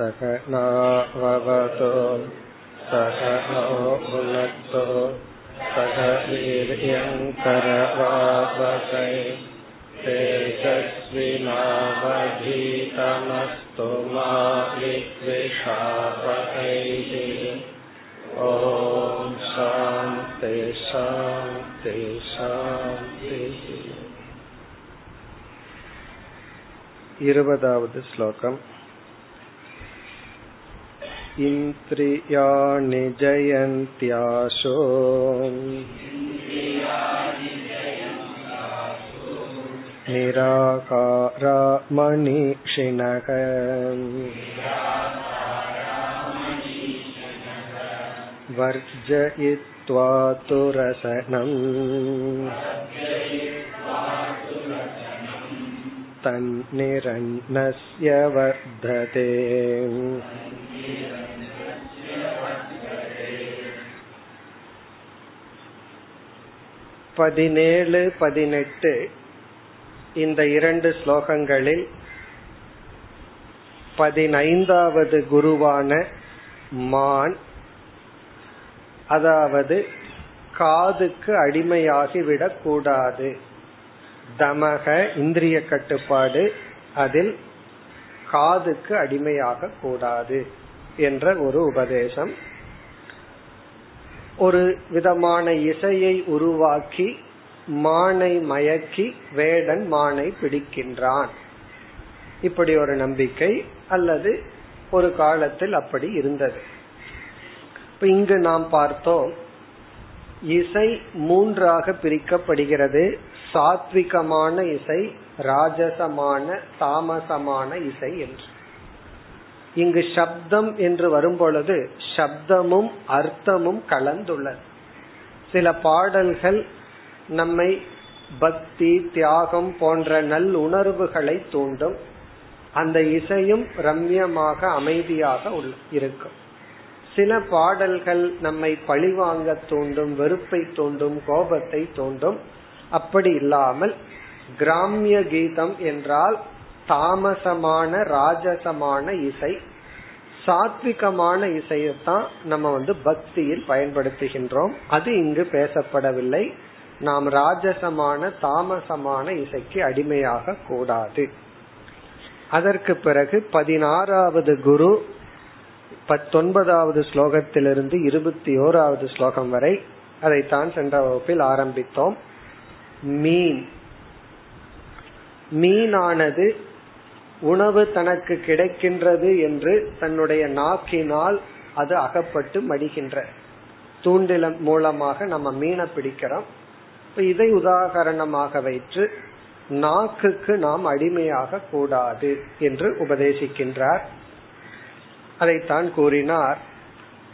सकनाववतो सकनो भुनक्तो सह वीर्यङ्करवावकै तेजस्विनावधीतमस्तु मा विद्विषावकैः ॐ शान्ति शान्ति शान्तिः இருபதாவது ஸ்லோகம் इन्द्रियाणि जयन्त्याशो निराकारा मनीषिणः वर्जयित्वा तु रसनम् तन्निरन्नस्य वर्धते பதினேழு பதினெட்டு இந்த இரண்டு ஸ்லோகங்களில் பதினைந்தாவது குருவான மான் அதாவது காதுக்கு அடிமையாகி விடக்கூடாது தமக இந்திரிய கட்டுப்பாடு அதில் காதுக்கு அடிமையாக கூடாது என்ற ஒரு உபதேசம். ஒரு விதமான இசையை உருவாக்கி மானை மயக்கி வேடன் மானை பிடிக்கின்றான். இப்படி ஒரு நம்பிக்கை அல்லது ஒரு காலத்தில் அப்படி இருந்தது. இப்ப இங்கு நாம் பார்த்தோம் இசை மூன்றாக பிரிக்கப்படுகிறது. சாத்விகமான இசை ராஜசமான தாமசமான இசை என்று. இங்கு சப்தம் என்று வரும்பொழுது சப்தமும் அர்த்தமும் கலந்துள்ளது. சில பாடல்கள் நம்மை பக்தி தியாகம் போன்ற நல் உணர்வுகளை தூண்டும். அந்த இசையும் ரம்யமாக அமைதியாக இருக்கும். சில பாடல்கள் நம்மை பழிவாங்க தூண்டும் வெறுப்பை தூண்டும் கோபத்தை தூண்டும். அப்படி இல்லாமல் கிராமிய கீதம் என்றால் தாமசமான ராஜசமான இசை சாத்விகமான இசையத்தான் நம்ம வந்து பக்தியில் பயன்படுத்துகின்றோம். அது இங்கு பேசப்படவில்லை. நாம் ராஜசமான தாமசமான இசைக்கு அடிமையாக கூடாது. அதற்கு பிறகு பதினாறாவது குரு பத்தொன்பதாவது ஸ்லோகத்திலிருந்து இருபத்தி ஓராவது ஸ்லோகம் வரை அதைத்தான் சென்ற வகுப்பில் ஆரம்பித்தோம். மீன். மீனானது உணவு தனக்கு கிடைக்கின்றது என்று தன்னுடைய நாக்கினால் அது அகப்பட்டு மடிகின்ற தூண்டில மூலமாக நம்ம மீனை பிடிக்கிறோம். இப்ப இதை உதாகரணமாக வைத்து நாக்குக்கு நாம் அடிமையாக கூடாது என்று உபதேசிக்கின்றார். அதைத்தான் கூறினார்.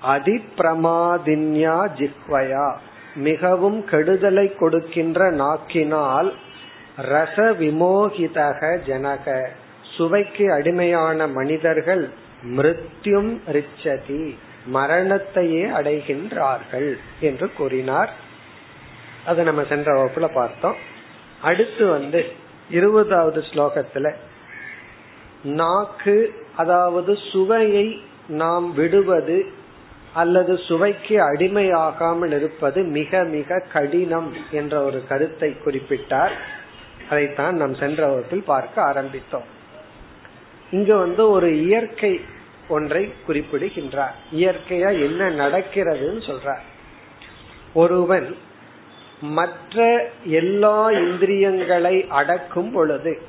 அதிப்பிரமாதின்யா ஜிஹ்வயா. மிகவும் கெடுதலை கொடுக்கின்ற நாக்கினால் ரச விமோகிதக ஜனக. சுவைக்கு அடிமையான மனிதர்கள் மிருத்யும் ரிச்சதி மரணத்தையே அடைகின்றார்கள் என்று கூறினார். அதை நம்ம சென்ற வகுப்புல பார்த்தோம். அடுத்து வந்து இருபதாவது ஸ்லோகத்துல நாக்கு அதாவது சுவையை நாம் விடுவது அல்லது சுவைக்கு அடிமையாகாமல் இருப்பது மிக மிக கடினம் என்ற ஒரு கருத்தை குறிப்பிட்டார். அதைத்தான் நாம் சென்ற வகுப்பில் பார்க்க ஆரம்பித்தோம். இங்க வந்து ஒரு இயற்கை ஒன்றை குறிப்பிடுகின்றார். இயற்கையா என்ன நடக்கிறதுன்னு சொல்றார். ஒருவன் மற்ற எல்லா இந்திரியங்களை அடக்கும் பொழுது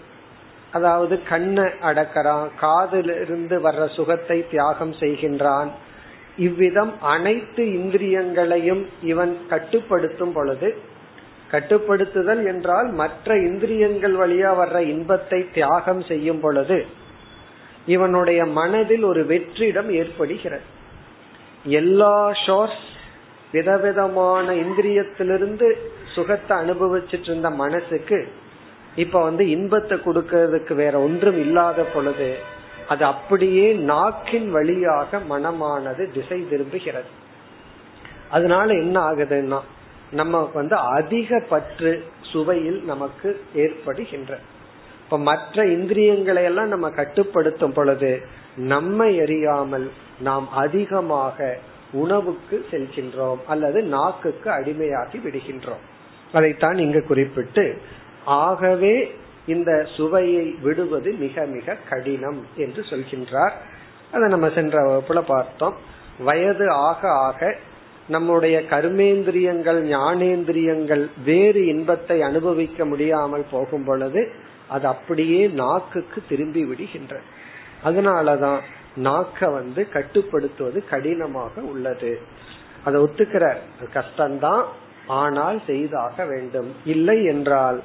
அதாவது கண்ணை அடக்கிறான் காதிலிருந்து வர்ற சுகத்தை தியாகம் செய்கின்றான் இவ்விதம் அனைத்து இந்திரியங்களையும் இவன் கட்டுப்படுத்தும் பொழுது கட்டுப்படுத்துதல் என்றால் மற்ற இந்திரியங்கள் வழியா வர்ற இன்பத்தை தியாகம் செய்யும் பொழுது இவனுடைய மனதில் ஒரு வெற்றிடம் ஏற்படுகிறது. எல்லா ஷோர்ஸ் விதவிதமான இந்திரியத்திலிருந்து சுகத்தை அனுபவிச்சுட்டு இருந்த மனசுக்கு இப்ப வந்து இன்பத்தை கொடுக்கறதுக்கு வேற ஒன்றும் இல்லாத பொழுது அது அப்படியே நாக்கின் வழியாக மனமானது திசை திரும்புகிறது. அதனால என்ன ஆகுதுன்னா நம்ம வந்து அதிக பற்று சுவையில் நமக்கு ஏற்படுகின்ற இப்ப மற்ற இந்திரியங்களை எல்லாம் நம்ம கட்டுப்படுத்தும் பொழுது நம்மை அறியாமல் நாம் அதிகமாக உணவுக்கு செல்கின்றோம் அல்லது நாக்குக்கு அடிமையாகி விடுகின்றோம். அதைத்தான் இங்கு குறிப்பிட்டு ஆகவே இந்த சுவையை விடுவது மிக மிக கடினம் என்று சொல்கின்றார். அதை நம்ம சென்ற வகுப்புல பார்த்தோம். வயது ஆக ஆக நம்முடைய கர்மேந்திரியங்கள் ஞானேந்திரியங்கள் வேறு இன்பத்தை அனுபவிக்க முடியாமல் போகும் பொழுது அது அப்படியே நாக்குக்கு திரும்பி விடுகின்றது அதனாலதான் நாக்க வந்து கட்டுப்படுத்துவது கடினமாக உள்ளது. அதை ஒத்துக்கிறார். கஷ்டம்தான். ஆனால் செய்தாக வேண்டும். இல்லை என்றால்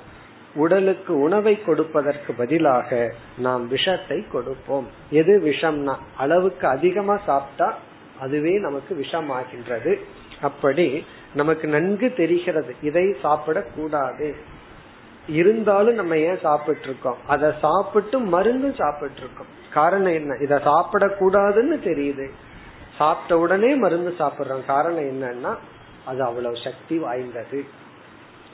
உடலுக்கு உணவை கொடுப்பதற்கு பதிலாக நாம் விஷத்தை கொடுப்போம். எது விஷம்னா அளவுக்கு அதிகமா சாப்பிட்டா அதுவே நமக்கு விஷமாகின்றது. அப்படி நமக்கு நன்கு தெரிகிறது. இதை சாப்பிடக்கூடாது. இருந்தாலும் நம்ம ஏன் சாப்பிட்டு இருக்கோம் அதை சாப்பிட்டு மருந்து சாப்பிட்டு இருக்கோம் காரணம் என்ன? இத சாப்பிடக்கூடாதுன்னு தெரியுது. சாப்பிட்ட உடனே மருந்து சாப்பிடுறோம். காரணம் என்னன்னா அது அவ்வளவு சக்தி வாய்ந்தது.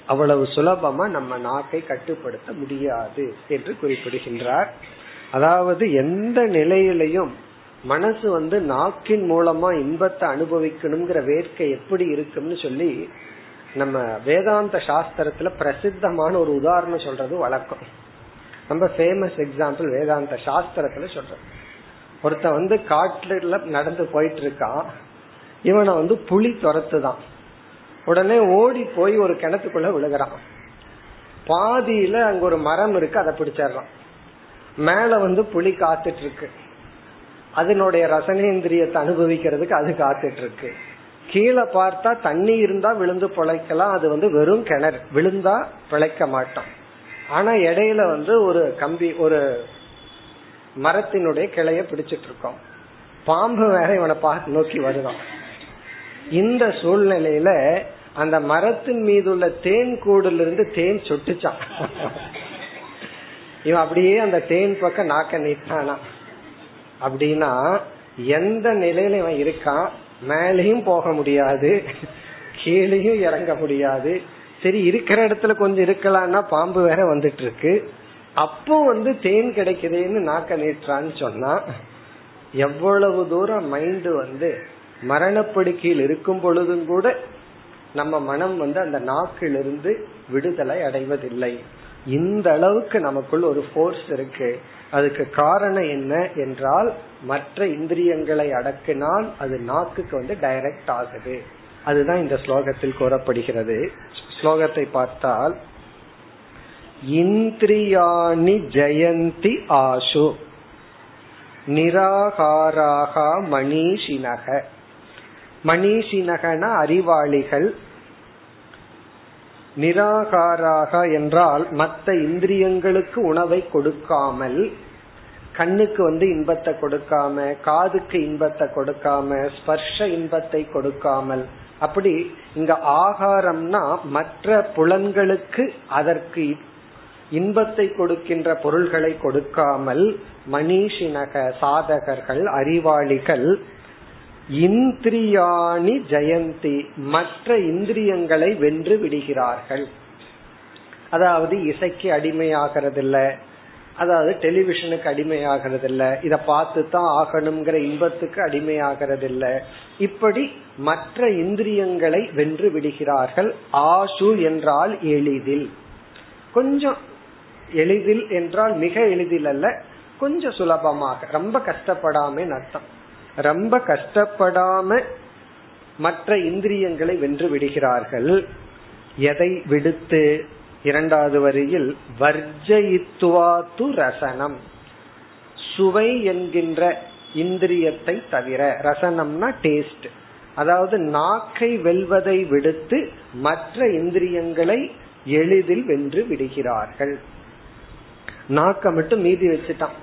அவ்வளவு சுலபமா நம்ம நாக்கை கட்டுப்படுத்த முடியாது என்று குறிப்பிடுகின்றார். அதாவது எந்த நிலையிலையும் மனசு வந்து நாக்கின் மூலமா இன்பத்தை அனுபவிக்கணுங்கிற வேட்கை எப்படி இருக்கும்னு சொல்லி நம்ம வேதாந்த சாஸ்திரத்துல பிரசித்தமான ஒரு உதாரணம் சொல்றது வழக்கம். ரொம்ப ஃபேமஸ் எக்ஸாம்பிள் வேதாந்த சாஸ்திரத்துல சொல்றோம் ஒருத்த வந்து காட்டுல நடந்து போயிட்டு இருக்கான் இவனை வந்து புலி துரத்துதான். உடனே ஓடி போய் ஒரு கிணத்துக்குள்ள விழுகிறான். பாதியில அங்க ஒரு மரம் இருக்கு அதை பிடிச்சிடுறான். மேல வந்து புலி காத்துட்டு இருக்கு. அதனுடைய ரசனேந்திரியத்தை அனுபவிக்கிறதுக்கு அது காத்துட்டு இருக்கு. கீழே பார்த்தா தண்ணி இருந்தா விழுந்து பிழைக்கலாம். அது வந்து வெறும் கிணறு. விழுந்தா பிழைக்க மாட்டோம். ஆனா இடையில வந்து ஒரு கம்பி ஒரு மரத்தினுடைய கிளைய பிடிச்சிட்டு இருக்கோம். பாம்பு வேற இவனை பார்த்து நோக்கி வருதான். இந்த சூழ்நிலையில அந்த மரத்தின் மீது உள்ள தேன் கூடுல இருந்து தேன் சொட்டுச்சான். இவன் அப்படியே அந்த தேன் பக்கம் நாக்க நீட்டானா அப்படின்னா எந்த நிலையில இவன் இருக்கான்? மேலையும் போக முடியாது கீழேயும் இறங்க முடியாது. சரி இருக்கிற இடத்துல கொஞ்சம் இருக்கலாம்னா பாம்பு வேற வந்துட்டு இருக்கு அப்போ வந்து தேன் கிடைக்குதுன்னு நாக்க நீட்டுறான்னு சொன்னா எவ்வளவு தூரம் மைண்ட் வந்து மரணப்படுக்கையில் இருக்கும் பொழுதும் கூட நம்ம மனம் வந்து அந்த நாக்கிலிருந்து விடுதலை அடைவதில்லை. இந்த அளவுக்கு நமக்குள் ஒரு போர்ஸ் இருக்கு. அதுக்கு காரணம் என்ன என்றால் மற்ற இந்திரியங்களை அடக்கினால் அது நாக்குக்கு வந்து டைரக்ட் ஆகுது. அதுதான் இந்த ஸ்லோகத்தில் கூறப்படுகிறது. ஸ்லோகத்தை பார்த்தால் இந்திரியாணி ஜெயந்தி ஆசு நிராகாராக மணிஷினக. மணிஷினகன அறிவாளிகள் நிராகாராக என்றால் மற்ற இந்திரியங்களுக்கு உணவை கொடுக்காமல் கண்ணுக்கு வந்து இன்பத்தை கொடுக்காம காதுக்கு இன்பத்தை கொடுக்காம ஸ்பர்ஷ இன்பத்தை கொடுக்காமல். அப்படி இங்க ஆகாரம்னா மற்ற புலன்களுக்கு அதற்கு இன்பத்தை கொடுக்கின்ற பொருள்களை கொடுக்காமல் மணிஷினக சாதகர்கள் அறிவாளிகள் இந்திரியாணி ஜெயந்தி. மற்ற இந்திரியங்களை வென்று விடுகிறார்கள். அதாவது இசைக்கு அடிமையாகிறது இல்ல அதாவது டெலிவிஷனுக்கு அடிமையாகிறது இல்ல இத பார்த்து தான் ஆகணுங்கிற இன்பத்துக்கு அடிமையாகிறது இல்ல இப்படி மற்ற இந்திரியங்களை வென்று விடுகிறார்கள். ஆசு என்றால் எளிதில். கொஞ்சம் எளிதில் என்றால் மிக எளிதில் அல்ல கொஞ்சம் சுலபமாக. ரொம்ப கஷ்டப்படாம அர்த்தம். ரொம்ப கஷ்டப்படாம மற்ற இந்திரியங்களை வென்று விடுகிறார்கள். எதை விடுத்து? இரண்டாவது வரியில் வர்ஜயித்துவாத்து ரசனம். சுவை என்கின்ற இந்திரியத்தை தவிர ரசனம்னா டேஸ்ட் அதாவது நாக்கை வெல்வதை விடுத்து மற்ற இந்திரியங்களை எளிதில் வென்று விடுகிறார்கள். நாக்க மட்டும் மீதி வச்சுட்டான்.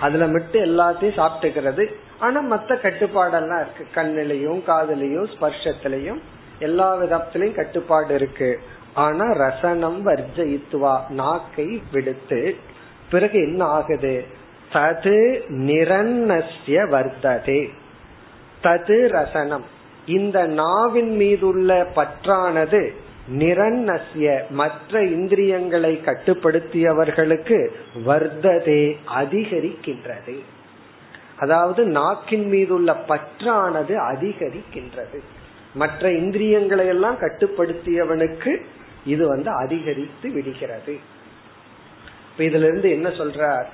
அதுல மட்டும் எல்லாத்தையும் சாப்பிட்டுக்கிறது. ஆனா மத்த கட்டுப்பாடெல்லாம் இருக்கு. கண்ணிலையும் காதலையும் ஸ்பர்ஷத்திலையும் எல்லா விதத்திலையும் கட்டுப்பாடு இருக்கு. ஆனா ரசனம் வர்ஜயித்துவா நாக்கை விடுத்து பிறகு என்ன ஆகுது? தது நிரன்னசிய வர்த்ததே தது ரசனம். இந்த நாவின் மீதுள்ள பற்றானது நிரன்னசிய மற்ற இந்திரியங்களை கட்டுப்படுத்தியவர்களுக்கு வர்த்ததே அதிகரிக்கின்றது. அதாவது நாக்கின் மீதுள்ள பற்றானது அதிகரிக்கின்றது. மற்ற இந்திரியங்களை எல்லாம் கட்டுப்படுத்தியவனுக்கு இது வந்து அதிகரித்து விடுகிறது. இதுல இருந்து என்ன சொல்றார்?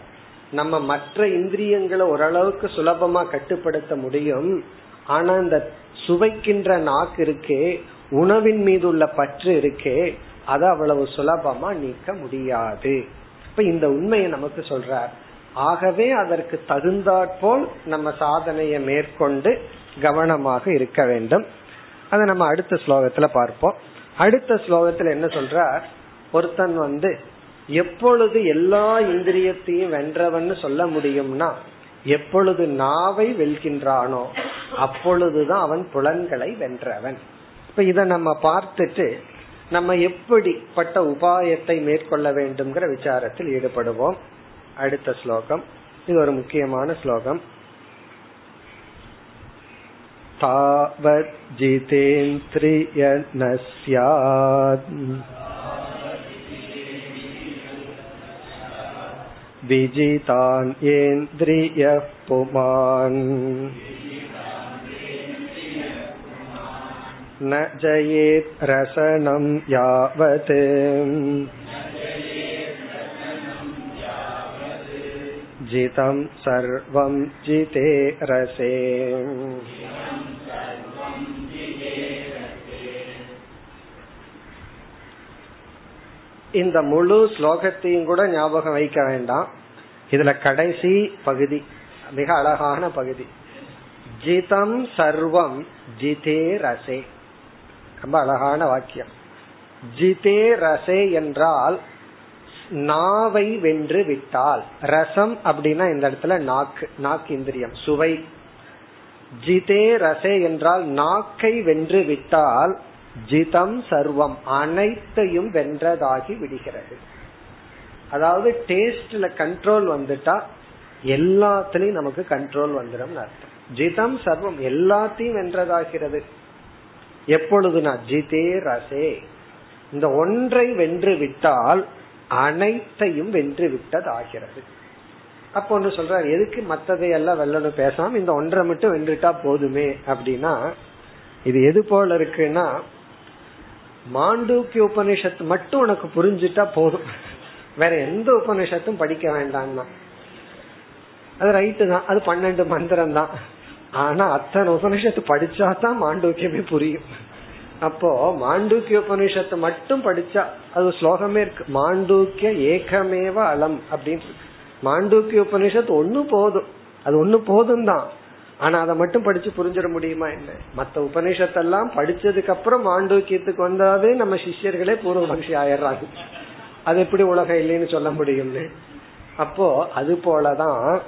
நம்ம மற்ற இந்திரியங்களை ஓரளவுக்கு சுலபமா கட்டுப்படுத்த முடியும். ஆனா இந்த சுவைக்கின்ற நாக்கு இருக்கே உணவின் மீது உள்ள பற்று இருக்கே அதை அவ்வளவு சுலபமா நீக்க முடியாது. இப்ப இந்த உண்மையை நமக்கு சொல்றார். ஆகவே அதற்கு தகுந்தாற்போல் நம்ம சாதனையை மேற்கொண்டு கவனமாக இருக்க வேண்டும். அதை நம்ம அடுத்த ஸ்லோகத்துல பார்ப்போம். அடுத்த ஸ்லோகத்துல என்ன சொல்றார்? ஒருத்தன் வந்து எப்பொழுது எல்லா இந்திரியத்தையும் வென்றவன் சொல்ல முடியும்னா எப்பொழுது நாவை வெல்கின்றானோ அப்பொழுதுதான் அவன் புலன்களை வென்றவன். இப்ப இத நம்ம பார்த்துட்டு நம்ம எப்படிப்பட்ட உபாயத்தை மேற்கொள்ள வேண்டும்ங்கிற விசாரத்தில் ஈடுபடுவோம் அடுத்த ஸ்லோகம் இது ஒரு முக்கியமான ஸ்லோகம் तावत् जितेन्द्रिय न स्यात् विजितान् येन्द्रियः पुमान् न जयेत् रसनं यावत् जितं सर्वं जिते रसे இந்த முழு ஸ்லோகத்தையும் கூட ஞாபகம் வைக்க வேண்டாம் இதுல கடைசி பகுதி மிக அழகான பகுதி ஜிதம் சர்வம் ஜிதே ரசே ரொம்ப அழகான வாக்கியம். ஜிதே ரசே என்றால் நாவை வென்று விட்டால். ரசம் அப்படின்னா இந்த இடத்துல நாக்கு நாக்கு இந்திரியம் சுவை. ஜிதே ரசே என்றால் நாக்கை வென்று விட்டால் ஜிதம் சர்வம் அனைத்தையும் வென்றதாகி விடுகிறது. அதாவது டேஸ்ட்ல கண்ட்ரோல் வந்துட்டா எல்லாத்திலையும் நமக்கு கண்ட்ரோல் வந்துடும் அர்த்தம். ஜிதம் சர்வம் எல்லாத்தையும் வென்றதாகிறது. எப்பொழுதுனா ஜிதே ரசே? இந்த ஒன்றை வென்று விட்டால் அனைத்தையும் வென்று விட்டதாகிறது. அப்ப ஒன்று சொல்றாரு எதுக்கு மத்ததையெல்லாம் வெல்லணும்? பேசாம இந்த ஒன்றை மட்டும் வென்றுட்டா போதுமே அப்படின்னா இது எது போல இருக்குன்னா மாண்டூக்கிய உபனிஷத்து மட்டும் உனக்கு புரிஞ்சுட்டா போதும். வேற எந்த உபனிஷத்தும் படிக்க வேண்டாம்னா. அது ரைட்டு தான். அது பன்னெண்டு மந்திரம் தான் ஆனா அத்தனை உபனிஷத்து படிச்சா தான் மாண்டூக்கியமே புரியும். அப்போ மாண்டூக்கிய உபனிஷத்து மட்டும் படிச்சா அது ஸ்லோகமே இருக்கு. மாண்டூக்கிய ஏகமேவ அலம் அப்படின்னு மாண்டூக்கிய உபனிஷத்து ஒண்ணு போதும். அது ஒண்ணு போதும் தான் ஆனா அதை மட்டும் படிச்சு புரிஞ்சிட முடியுமா என்ன? மத்த உபநிஷத்தெல்லாம் படிச்சதுக்கு அப்புறம் மாண்டூக்கியத்துக்கு வந்தாவே நம்ம சிஷ்யர்களே பூர்வ பக்ஷி ஆயிடுறாங்க. அது எப்படி உலகம் இல்லைன்னு சொல்ல முடியும்னு? அப்போ அது போலதான்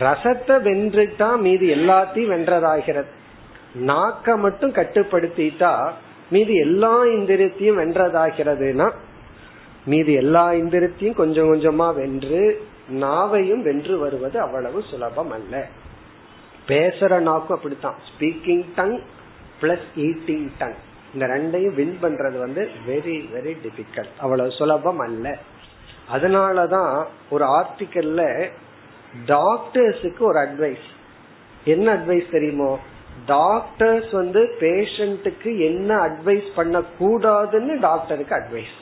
ரசத்தை வென்றுட்டா மீது எல்லாத்தையும் வென்றதாகிறது. நாக்க மட்டும் கட்டுப்படுத்திட்டா மீது எல்லா இந்திரியத்தையும் வென்றதாகிறதுனா மீது எல்லா இந்திரியத்தையும் கொஞ்சம் கொஞ்சமா வென்று நாவையும் வென்று வருவது அவ்வளவு சுலபம் அல்ல பேசுற நாக்கும் அப்படித்தான். Speaking tongue plus eating tongue இந்த ரெண்டையும் வின் பண்றது வந்து வெரி வெரி டிஃபிகல்ட் அவ்வளவு சுலபம் அல்ல அதனாலதான் ஒரு ஆர்டிக்கல்ல டாக்டர்ஸுக்கு ஒரு அட்வைஸ் என்ன அட்வைஸ் தெரியுமோ? டாக்டர்ஸ் வந்து பேஷண்ட்டுக்கு என்ன அட்வைஸ் பண்ண கூடாதுன்னு டாக்டருக்கு அட்வைஸ்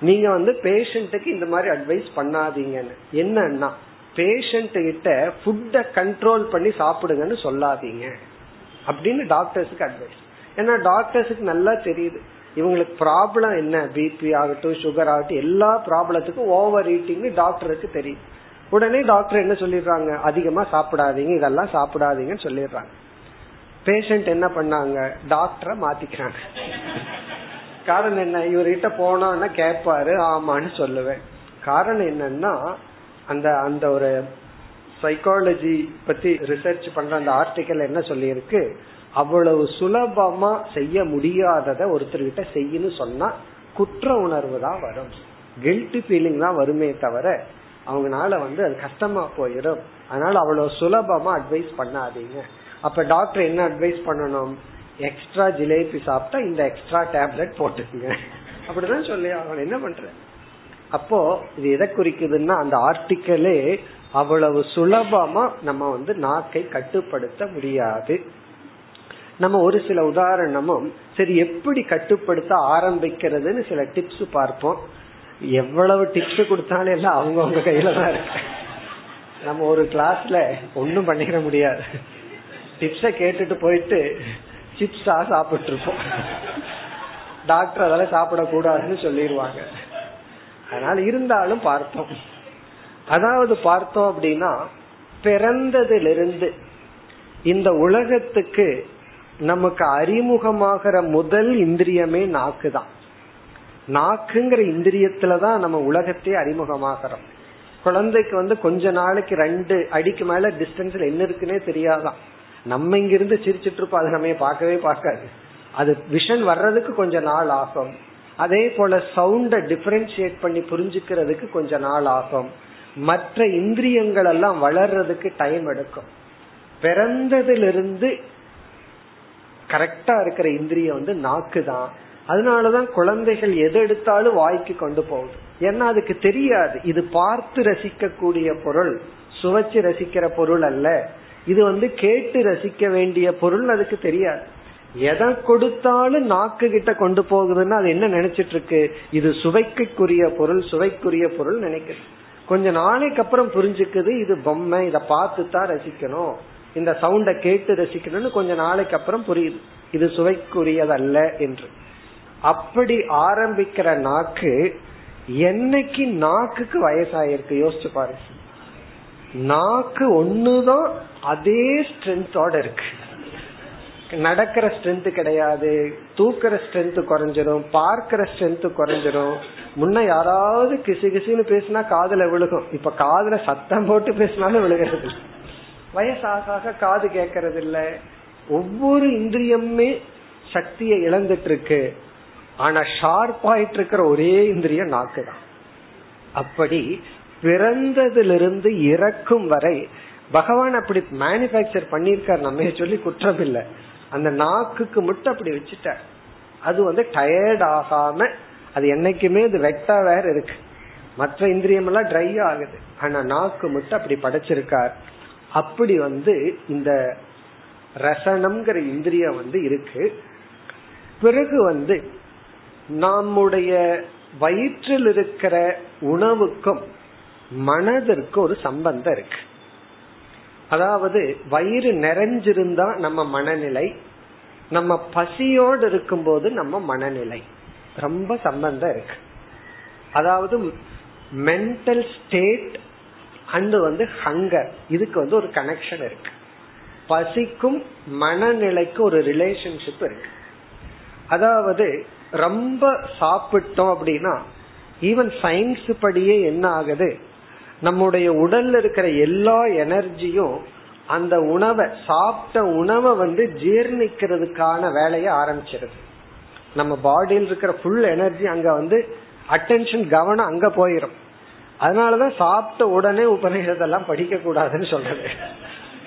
நீங்க வந்து பேஷண்ட்டுக்கு இந்த மாதிரி அட்வைஸ் பண்ணாதீங்கன்னு. என்னன்னா பேஷண்ட் கிட்ட ஃபுட்டை கண்ட்ரோல் பண்ணி சாப்பிடுங்கன்னு சொல்லாதீங்க. அப்படின்னு டாக்டர்ஸுக்கு அட்வைஸ் ஏன்னா டாக்டர்ஸுக்கு நல்லா தெரியுது. இவங்களுக்கு ப்ராப்ளம் என்ன? பிபி ஆகட்டும் சுகர் ஆகட்டும் எல்லா ப்ராப்ளத்துக்கும் ஓவர் ஈட்டிங்னு டாக்டருக்கு தெரியும். உடனே டாக்டர் என்ன சொல்லிடுறாங்க? அதிகமா சாப்பிடாதீங்க இதெல்லாம் சாப்பிடாதீங்கன்னு சொல்லிடுறாங்க. பேஷண்ட் என்ன பண்ணாங்க? டாக்டரை மாத்திக்கிறாங்க. காரணம் என்ன? இவர்கிட்ட போனோம்னா கேட்பாரு ஆமான்னு சொல்லுவேன். காரணம் என்னன்னா அந்த அந்த ஒரு சைக்காலஜி பத்தி ரிசர்ச் பண்ற அந்த ஆர்டிக்கல் என்ன சொல்லியிருக்கு? அவ்வளவு சுலபமா செய்ய முடியாதத ஒருத்தர்கிட்ட செய்யணும் சொன்னா குற்ற உணர்வு தான் வரும். கில்ட் ஃபீலிங் தான் வருமே தவிர அவங்கனால வந்து அது கஷ்டமா போயிடும். அதனால அவ்வளவு சுலபமா அட்வைஸ் பண்ணாதீங்க. அப்ப டாக்டர் என்ன அட்வைஸ் பண்ணணும்? எக்ஸ்ட்ரா ஜிலேபி சாப்பிட்டா இந்த எக்ஸ்ட்ரா டேப்லெட் போட்டுக்குங்க. அப்படிதான் சொல்லி அவன் என்ன பண்ற? அப்போ இது எதை குறிக்குதுன்னா அந்த ஆர்டிக்கலே அவ்வளவு சுலபமா நம்ம வந்து நாக்கை கட்டுப்படுத்த முடியாது. நம்ம ஒரு சில உதாரணமும் சரி எப்படி கட்டுப்படுத்த ஆரம்பிக்கிறதுன்னு சில டிப்ஸ் பார்ப்போம். எவ்வளவு டிப்ஸ் கொடுத்தாலும் எல்லாம் அவங்கவுங்க கையில தான் இருக்கு. நம்ம ஒரு கிளாஸ்ல ஒன்னும் பண்ணிட முடியாது. டிப்ஸ கேட்டுட்டு போயிட்டு சிப்ஸா சாப்பிட்டு இருப்போம். டாக்டர் அதெல்லாம் சாப்பிடக்கூடாதுன்னு சொல்லிடுவாங்க. அதனால இருந்தாலும் பார்த்தோம். அதாவது பார்த்தோம் அப்படின்னா பிறந்ததிலிருந்து இந்த உலகத்துக்கு நமக்கு அறிமுகமாகிற முதல் இந்திரியமே நாக்கு தான் நாக்குங்கிற இந்திரியத்துலதான் நம்ம உலகத்தையே அறிமுகமாகிறோம் குழந்தைக்கு வந்து கொஞ்ச நாளைக்கு ரெண்டு அடிக்கு மேல டிஸ்டன்ஸ்ல என்ன இருக்குன்னே தெரியாதான். நம்ம இங்கிருந்து சிரிச்சிட்டு இருப்போம் அது நம்ம பார்க்கவே பார்க்காது. அது விஷன் வர்றதுக்கு கொஞ்ச நாள் ஆகும். அதே போல சவுண்ட டிஃபரன்சியேட் பண்ணி புரிஞ்சுக்கிறதுக்கு கொஞ்ச நாள் ஆகும். மற்ற இந்திரியங்கள் எல்லாம் வளர்றதுக்கு டைம் எடுக்கும். பிறந்ததிலிருந்து கரெக்டா இருக்கிற இந்திரியம் வந்து நாக்கு தான் அதனாலதான் குழந்தைகள் எது எடுத்தாலும் வாய்க்கு கொண்டு போகுது. ஏன்னா அதுக்கு தெரியாது. இது பார்த்து ரசிக்கக்கூடிய பொருள். சுவைச்சு ரசிக்கிற பொருள் அல்ல. இது வந்து கேட்டு ரசிக்க வேண்டிய பொருள் அதுக்கு தெரியாது. எதை கொடுத்தாலும் நாக்கு கிட்ட கொண்டு போகுதுன்னா அது என்ன நினைச்சிட்டு இருக்கு இது சுவைக்குரிய பொருள் சுவைக்குரிய பொருள் நினைக்குது கொஞ்ச நாளைக்கு அப்புறம் புரிஞ்சுக்குது இது பொம்மை இதை பார்த்து தான் ரசிக்கணும். இந்த சவுண்ட கேட்டு ரசிக்கணும்னு கொஞ்ச நாளைக்கு அப்புறம் புரியுது. இது சுவைக்குரியதல்ல என்று. அப்படி ஆரம்பிக்கிற நாக்கு என்னைக்கு நாக்குக்கு வயசாயிருக்கு? யோசிச்சு பாருங்க நாக்கு ஒண்ணுதான் அதே ஸ்ட்ரென்த்தோட இருக்கு. நடக்கிற ஸ்ட்ரென்த் கிடையாது தூக்குற ஸ்ட்ரென்த் குறைஞ்சிரும் பார்க்கிற ஸ்ட்ரென்த் குறைஞ்சிரும். முன்ன யாராவது கிசு கிசுன்னு பேசினா காதுல விழுகும். இப்ப காதுல சத்தம் போட்டு பேசினாலும் விழுகிறது. வயசாக காது கேட்கறது இல்ல ஒவ்வொரு இந்திரியமுமே சக்தியை இழந்துட்டு இருக்கு. ஆனா ஷார்ப் ஆயிட்டு இருக்கிற ஒரே இந்திரியம் நாக்கு தான் அப்படி பிறந்ததிலிருந்து இறக்கும் வரை பகவான் அப்படி மேனுபேக்சர் பண்ணிருக்கார் நம்ம சொல்லி குற்றம் இல்லை அந்த நாக்குக்கு மட்டும் அப்படி வச்சுட்டார். அது வந்து டயர்ட் ஆகாம அது என்னைக்குமே அது வெட்டா வேற இருக்கு. மற்ற இந்திரியம் எல்லாம் ட்ரை ஆகுது. ஆனா நாக்கு மட்டும் அப்படி படைச்சிருக்கார். அப்படி வந்து இந்த ரசனம்ங்கிற இந்திரியம் வந்து இருக்கு. பிறகு வந்து நம்முடைய வயிற்றில் இருக்கிற உணவுக்கும் மனதிற்கு ஒரு சம்பந்தம் இருக்கு. அதாவது வயிறு நிறைஞ்சிருந்தா நம்ம மனநிலை நம்ம பசியோடு இருக்கும்போது நம்ம மனநிலை ரொம்ப சம்பந்தம் இருக்கு. அதாவது மென்டல் ஸ்டேட் அண்ட் வந்து ஹங்கர் இதுக்கு வந்து ஒரு கனெக்ஷன் இருக்கு. பசிக்கும் மனநிலைக்கும் ஒரு ரிலேஷன்ஷிப் இருக்கு. அதாவது ரொம்ப சாப்பிட்டோம் அப்படின்னா ஈவன் சயின்ஸ் படியே என்ன ஆகுது? நம்முடைய உடல்ல இருக்கிற எல்லா எனர்ஜியும் அந்த உணவை சாப்பிட்ட உணவை வந்து ஜீர்ணிக்கிறதுக்கான வேலையை ஆரம்பிச்சிருது. நம்ம பாடியில் இருக்கிற ஃபுல் எனர்ஜி அங்க வந்து அட்டென்ஷன் கவனம் அங்க போயிடும் அதனாலதான் சாப்பிட்ட உடனே உபநிஷதெல்லாம் படிக்க கூடாதுன்னு சொல்றது.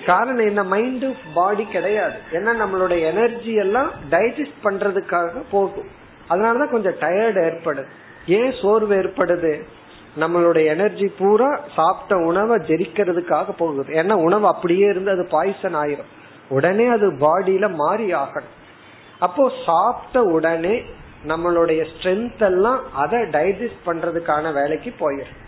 காரணம் என்ன மைண்டு பாடி கிடையாது. ஏன்னா நம்மளுடைய எனர்ஜி எல்லாம் டைஜஸ்ட் பண்றதுக்காக போகும். அதனாலதான் கொஞ்சம் டயர்டு ஏற்படுது ஏன் சோர்வு ஏற்படுது? நம்மளுடைய எனர்ஜி பூரா சாப்பிட்ட உணவை ஜெரிக்கிறதுக்காக போகுது. ஏன்னா உணவு அப்படியே இருந்து அது பாய்சன் ஆயிரும். உடனே அது பாடியில மாறி ஆகணும். அப்போ சாப்பிட்ட உடனே நம்மளுடைய ஸ்ட்ரென்த் எல்லாம் அதை டைஜஸ்ட் பண்றதுக்கான வேலைக்கு போயிடும்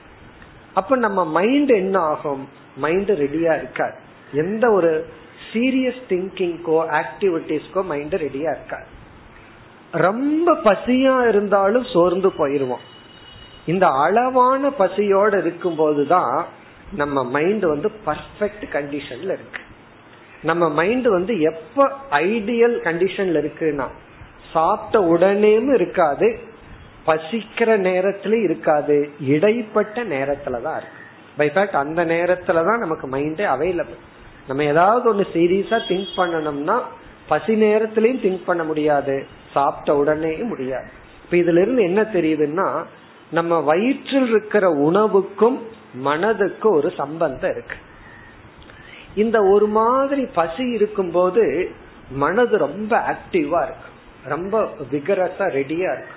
அப்ப நம்ம மைண்ட் என்ன ஆகும்? மைண்ட் ரெடியா இருக்காது. எந்த ஒரு சீரியஸ் திங்கிங்கோ ஆக்டிவிட்டிஸ்க்கோ மைண்ட் ரெடியா இருக்காது. ரொம்ப பசியா இருந்தாலும் சோர்ந்து போயிருவோம். இந்த அளவான பசியோட இருக்கும் போதுதான் நம்ம மைண்ட் வந்து பர்ஃபெக்ட் கண்டிஷன்ல இருக்கு. நம்ம மைண்ட் வந்து எப்ப ஐடியல் கண்டிஷன்ல இருக்குன்னா சாப்பிட்ட உடனேயும் இருக்காது பசிக்கிற நேரத்துல இருக்காது இடைப்பட்ட நேரத்துலதான் இருக்கு. பை ஃபேக்ட் அந்த நேரத்துலதான் நமக்கு மைண்டே அவைலபிள் நம்ம ஏதாவது ஒன்று சீரியஸா திங்க் பண்ணணும்னா பசி நேரத்திலையும் திங்க் பண்ண முடியாது. சாப்பிட்ட உடனேயும் முடியாது. இப்ப இதுல இருந்து என்ன தெரியுதுன்னா நம்ம வயிற்றில் இருக்கிற உணவுக்கும் மனதுக்கும் ஒரு சம்பந்தம் இருக்கு. இந்த ஒரு மாதிரி பசி இருக்கும்போது மனது ரொம்ப ஆக்டிவா இருக்கு. ரொம்ப விகரஸா ரெடியா இருக்கு.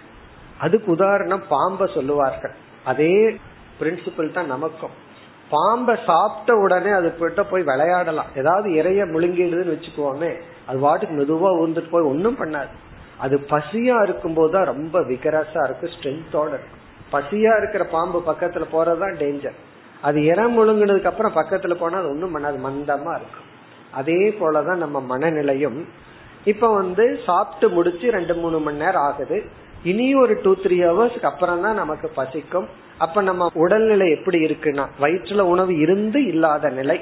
அதுக்கு உதாரணம் பாம்ப சொல்லுவார்கள். அதே பிரின்சிபல் தான் நமக்கும். பாம்பை சாப்பிட்ட உடனே அது போயிட்ட போய் விளையாடலாம். ஏதாவது இறைய முழுங்கிடுதுன்னு வச்சுக்கோமே அது வாட்டுக்கு மெதுவா ஊர்ந்துட்டு போய் ஒன்னும் பண்ணாது. அது பசியா இருக்கும் போதுதான் ரொம்ப விகரஸா இருக்கு ஸ்ட்ரென்த்தோட இருக்கும். பசியா இருக்கிற பாம்பு பக்கத்துல போறதுதான் டேஞ்சர் அது இறம் முழுங்கினதுக்கு அப்புறம் பக்கத்துல போனா அது ஒன்றும் பண்ணாது மந்தமா இருக்கும். அதே போலதான் நம்ம மனநிலையும். இப்ப வந்து சாப்பிட்டு முடிச்சு ரெண்டு மூணு மணி நேரம் ஆகுது. இனி ஒரு டூ த்ரீ ஹவர்ஸ்க்கு அப்புறம் தான் நமக்கு பசிக்கும். அப்ப நம்ம உடல்நிலை எப்படி இருக்குன்னா வயிற்றுல உணவு இருந்து இல்லாத நிலை.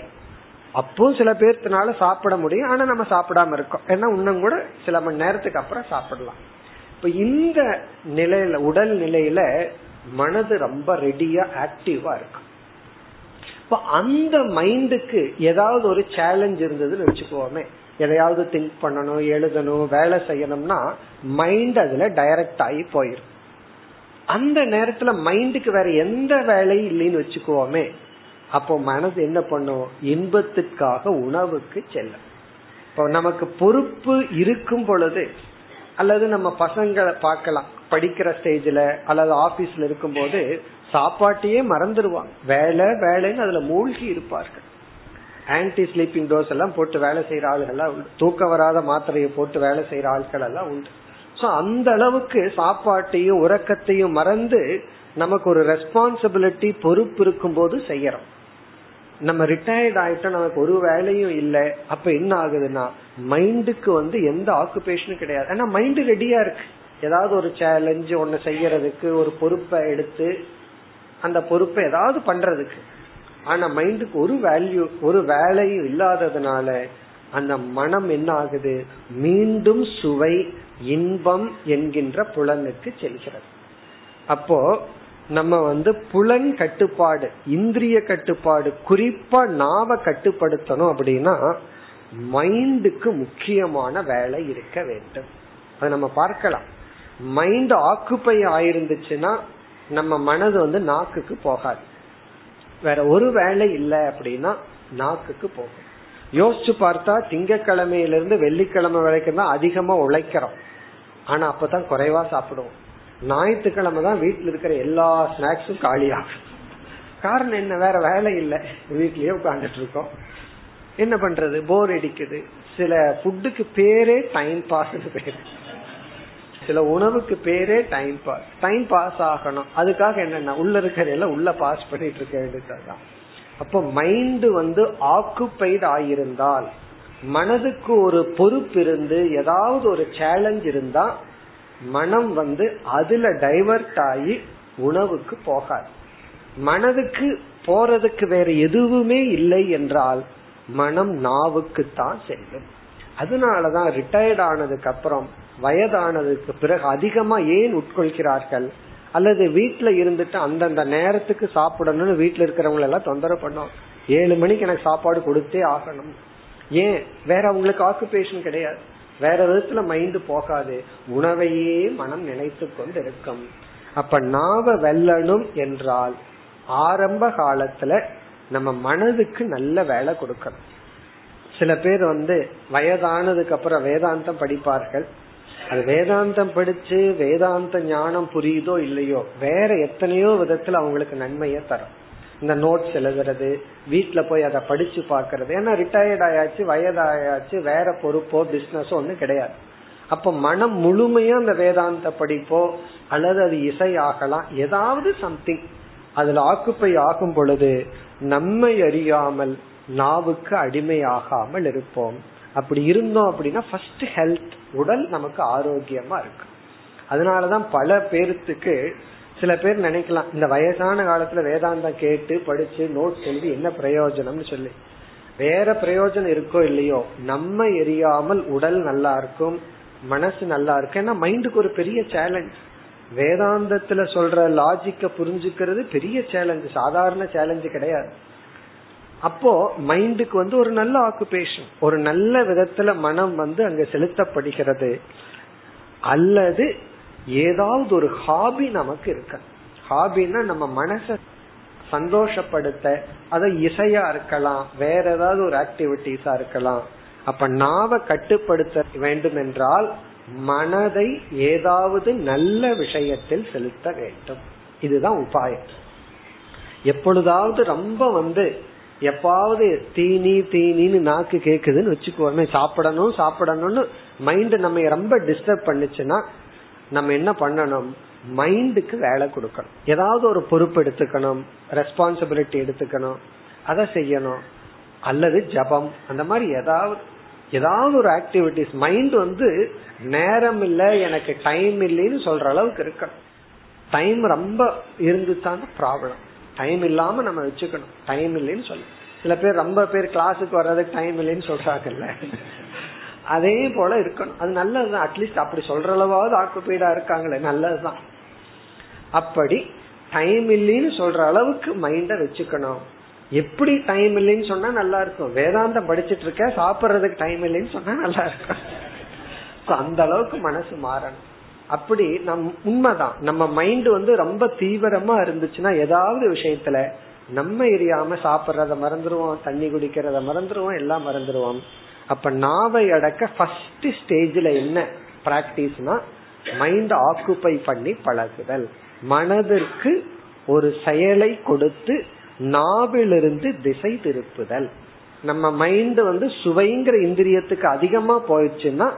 அப்போ சில பேர்த்தினால சாப்பிட முடியும் ஆனா நம்ம சாப்பிடாம இருக்கோம். ஏன்னா இன்னும் கூட சில மணி நேரத்துக்கு அப்புறம் சாப்பிடலாம். இப்ப இந்த நிலையில உடல் நிலையில மனது ரொம்ப ரெடியா ஆக்டிவா இருக்கும். இப்ப அந்த மைண்டுக்கு ஏதாவது ஒரு சேலஞ்ச் இருந்ததுன்னு வச்சுக்கோமே. எதையாவது திங்க் பண்ணணும் எழுதணும் வேலை செய்யணும்னா மைண்ட் அதுல டைரக்ட் ஆகி போயிடும் அந்த நேரத்துல மைண்டுக்கு வேற எந்த வேலையும் இல்லைன்னு வச்சுக்குவோமே அப்போ மனது என்ன பண்ணும்? இன்பத்துக்காக உணவுக்கு செல்லும். இப்போ நமக்கு பொறுப்பு இருக்கும் பொழுது அல்லது நம்ம பசங்களை பார்க்கலாம். படிக்கிற ஸ்டேஜ்ல அல்லது ஆபீஸ்ல இருக்கும் போது சாப்பாட்டையே மறந்துடுவாங்க வேலை வேலைன்னு அதுல மூழ்கி இருப்பார்கள். ஆன்டி ஸ்லீப்பிங் டோஸ் எல்லாம் போட்டு வேலை செய்யற ஆளுகள் உண்டு. தூக்க வராத மாத்திரையை போட்டு வேலை செய்யற ஆட்கள் எல்லாம் உண்டு. சோ அந்த அளவுக்கு சாப்பாட்டையும் உறக்கத்தையும் மறந்து நமக்கு ஒரு ரெஸ்பான்சிபிலிட்டி பொறுப்பு இருக்கும் போது செய்யறோம். நம்ம ரிட்டையர்ட் ஆயிட்டோம் நமக்கு ஒரு வேலையும் இல்லை. அப்ப என்ன ஆகுதுன்னா மைண்டுக்கு வந்து எந்த ஆக்குபேஷனும் கிடையாது. ஆனா மைண்டு ரெடியா இருக்கு. ஏதாவது ஒரு சேலஞ்சு ஒன்னு செய்யறதுக்கு ஒரு பொறுப்பை எடுத்து அந்த பொறுப்பை ஏதாவது பண்றதுக்கு. ஆனா மைண்டுக்கு ஒரு வேல்யூ ஒரு வேலையும் இல்லாததுனால அந்த மனம் என்ன ஆகுது? மீண்டும் சுவை இன்பம் என்கின்ற புலனுக்கு செல்கிறது. அப்போ நம்ம வந்து புலன் கட்டுப்பாடு இந்திரிய கட்டுப்பாடு குறிப்பா நாவ கட்டுப்படுத்தணும் அப்படின்னா மைண்டுக்கு முக்கியமான வேலை இருக்க வேண்டும். அதை நம்ம பார்க்கலாம். மைண்ட் ஆக்குப்பை ஆயிருந்துச்சுன்னா நம்ம மனது வந்து நாக்குக்கு போகாது. வேற ஒரு வேலை இல்லை அப்படின்னா நாக்குக்கு போகும். யோசிச்சு பார்த்தா திங்கக்கிழமையிலிருந்து வெள்ளிக்கிழமை வரைக்கும் தான் அதிகமா உழைக்கிறோம். ஆனா அப்பதான் குறைவா சாப்பிடுவோம். ஞாயிற்றுக்கிழமை தான் வீட்டுல இருக்கிற எல்லா ஸ்நாக்ஸும் காலியாகும். காரணம் என்ன? வேற வேலை இல்லை. வீட்லயே உட்காந்துட்டு இருக்கோம். என்ன பண்றது? போர் அடிக்குது. சில ஃபுட்டுக்கு பேரே டைம் பாஸ் பேரு. சில உணவுக்கு பேரே டைம் பாஸ் டைம் பாஸ் ஆகணும். அதுக்காக என்னன்னா உள்ள இருக்கிற எல்லாம் உள்ள பாஸ் பண்ணிட்டு இருக்க வேண்டியதுதான். அப்ப மைண்ட் வந்து ஆக்குப்பைடு ஆயிருந்தால் மனதுக்கு ஒரு பொறுப்பு இருந்து ஏதாவது ஒரு சேலஞ்ச் இருந்தா மனம் வந்து அதுல டைவர்ட் ஆகி உணவுக்கு போகாது. மனதுக்கு போறதுக்கு வேற எதுவுமே இல்லை என்றால் மனம் நாவுக்கு தான் செல்லும். அதனாலதான் ரிட்டையர்ட் ஆனதுக்கு அப்புறம் வயதானதுக்கு பிறகு அதிகமா ஏன் உட்கொள்கிறார்கள்? அல்லது வீட்டுல இருந்துட்டு அந்தந்த நேரத்துக்கு சாப்பிடணும்னு வீட்டுல இருக்கிறவங்க எல்லாம் தொந்தரவு பண்ணோம். ஏழு மணிக்கு எனக்கு சாப்பாடு கொடுத்தே ஆகணும். ஏன்? வேற அவங்களுக்கு ஆக்குபேஷன் கிடையாது. வேற விதத்துல மைண்ட் போகாது. உணவையே மனம் நினைத்து கொண்டு இருக்கும் அப்ப நாவ வெல்லணும் என்றால் ஆரம்ப காலத்துல நம்ம மனதுக்கு நல்ல வேலை கொடுக்கணும். சில பேர் வந்து வயதானதுக்கு அப்புறம் வேதாந்தம் படிப்பார்கள். அது வேதாந்தம் படிச்சு வேதாந்த ஞானம் புரியுதோ இல்லையோ வேற எத்தனையோ விதத்துல அவங்களுக்கு நன்மையை தரும். இந்த நோட்ஸ் எழுதுறது வீட்டுல போய் அதை படிச்சு பாக்குறது ஏன்னா ரிட்டையர்ட் ஆயாச்சு வயதாயாச்சு வேற பொறுப்போ பிசினஸோ ஒன்னும் கிடையாது. அப்ப மனம் முழுமையா அந்த வேதாந்த படிப்போ அல்லது அது இசை ஆகலாம் ஏதாவது சம்திங் அதுல ஆக்குப்பை ஆகும் பொழுது நம்மை அறியாமல் நாவுக்கு அடிமையாகாமல் இருப்போம். அப்படி இருந்தோம் அப்படின்னா ஃபர்ஸ்ட் ஹெல்த் உடல் நமக்கு ஆரோக்கியமா இருக்கு. அதனாலதான் பல பேர்த்துக்கு சில பேர் நினைக்கலாம் இந்த வயசான காலத்துல வேதாந்தம் கேட்டு படிச்சு நோட்ஸ் எழுதி என்ன பிரயோஜனம்னு சொல்லி. வேற பிரயோஜனம் இருக்கோ இல்லையோ நம்ம எரியாமல் உடல் நல்லா இருக்கும் மனசு நல்லா இருக்கு ஏன்னா மைண்டுக்கு ஒரு பெரிய சேலஞ்ச் வேதாந்தத்துல சொல்ற லாஜிக்க புரிஞ்சுக்கிறது பெரிய சேலஞ்ச் சாதாரண சேலஞ்சு கிடையாது. அப்போ மைண்டுக்கு வந்து ஒரு நல்ல ஆக்குபேஷன் ஒரு நல்ல விதத்துல மனம் வந்து அங்க செலுத்தப்படுகிறது. அல்லது ஏதாவது ஒரு ஹாபி நமக்கு இருக்கு. ஹாபின்னா நம்ம மனச சந்தோஷப்படுத்த அது இசையா இருக்கலாம் வேற ஏதாவது ஒரு ஆக்டிவிட்டிஸா இருக்கலாம். அப்ப நாவ கட்டுப்படுத்த வேண்டும் என்றால் மனதை ஏதாவது நல்ல விஷயத்தில் செலுத்த வேண்டும். இதுதான் உபாயம். எப்பொழுதாவது ரொம்ப வந்து எப்பாவது தீனி தீனின்னு நாக்கு கேக்குதுன்னு வச்சுக்கோமே சாப்பிடணும் சாப்பிடணும்னு மைண்ட் நம்ம ரொம்ப டிஸ்டர்ப் பண்ணுச்சுன்னா நம்ம என்ன பண்ணணும்? மைண்டுக்கு வேலை கொடுக்கணும். ஏதாவது ஒரு பொறுப்பு எடுத்துக்கணும் ரெஸ்பான்சிபிலிட்டி எடுத்துக்கணும் அதை செய்யணும். அல்லது ஜபம். அந்த மாதிரி ஏதாவது ஏதாவது ஒரு ஆக்டிவிட்டிஸ் மைண்ட் வந்து நேரம் இல்ல எனக்கு டைம் இல்லைன்னு சொல்ற அளவுக்கு இருக்கணும். டைம் ரொம்ப இருந்துச்சான ப்ராப்ளம் டைம் இல்லாம நம்ம வச்சுக்கணும். டைம் இல்லைன்னு சொல்லு. சில பேர் ரொம்ப பேர் கிளாஸுக்கு வர்றதுக்கு டைம் இல்லைன்னு சொல்றாங்கல்ல. அதே போல இருக்கணும். அது நல்லதுதான். அட்லீஸ்ட் அப்படி சொல்ற அளவாவது ஆக்குப்பீடா இருக்காங்களே. நல்லதுதான். அப்படி டைம் இல்லைன்னு சொல்ற அளவுக்கு மைண்ட வச்சுக்கணும். எப்படி டைம் இல்லைன்னு சொன்னா நல்லா இருக்கும். வேதாந்தம் படிச்சிட்டு இருக்க சாப்பிடுறதுக்கு டைம் இல்லைன்னு சொன்னா நல்லா இருக்கும். அந்த அளவுக்கு மனசு மாறணும். அப்படி நம் உண்மைதான். நம்ம மைண்ட் வந்து ரொம்ப தீவிரமா இருந்துச்சுன்னா ஏதாவது விஷயத்துல நம்ம எரியாம சாப்பிட்றத மறந்துடுவோம் தண்ணி குடிக்கிறத மறந்துடுவோம் எல்லாம் மறந்துடுவோம் அப்ப நாவை அடக்க ஃபர்ஸ்ட் ஸ்டேஜ்ல என்ன பிராக்டிஸ்னா மைண்ட் ஆக்குப்பை பண்ணி பழகுதல். மனதிற்கு ஒரு செயலை கொடுத்து நாவிலிருந்து திசை திருப்புதல். நம்ம மைண்ட் வந்து சுவைங்கிற இந்திரியத்துக்கு அதிகமா போயிடுச்சுன்னா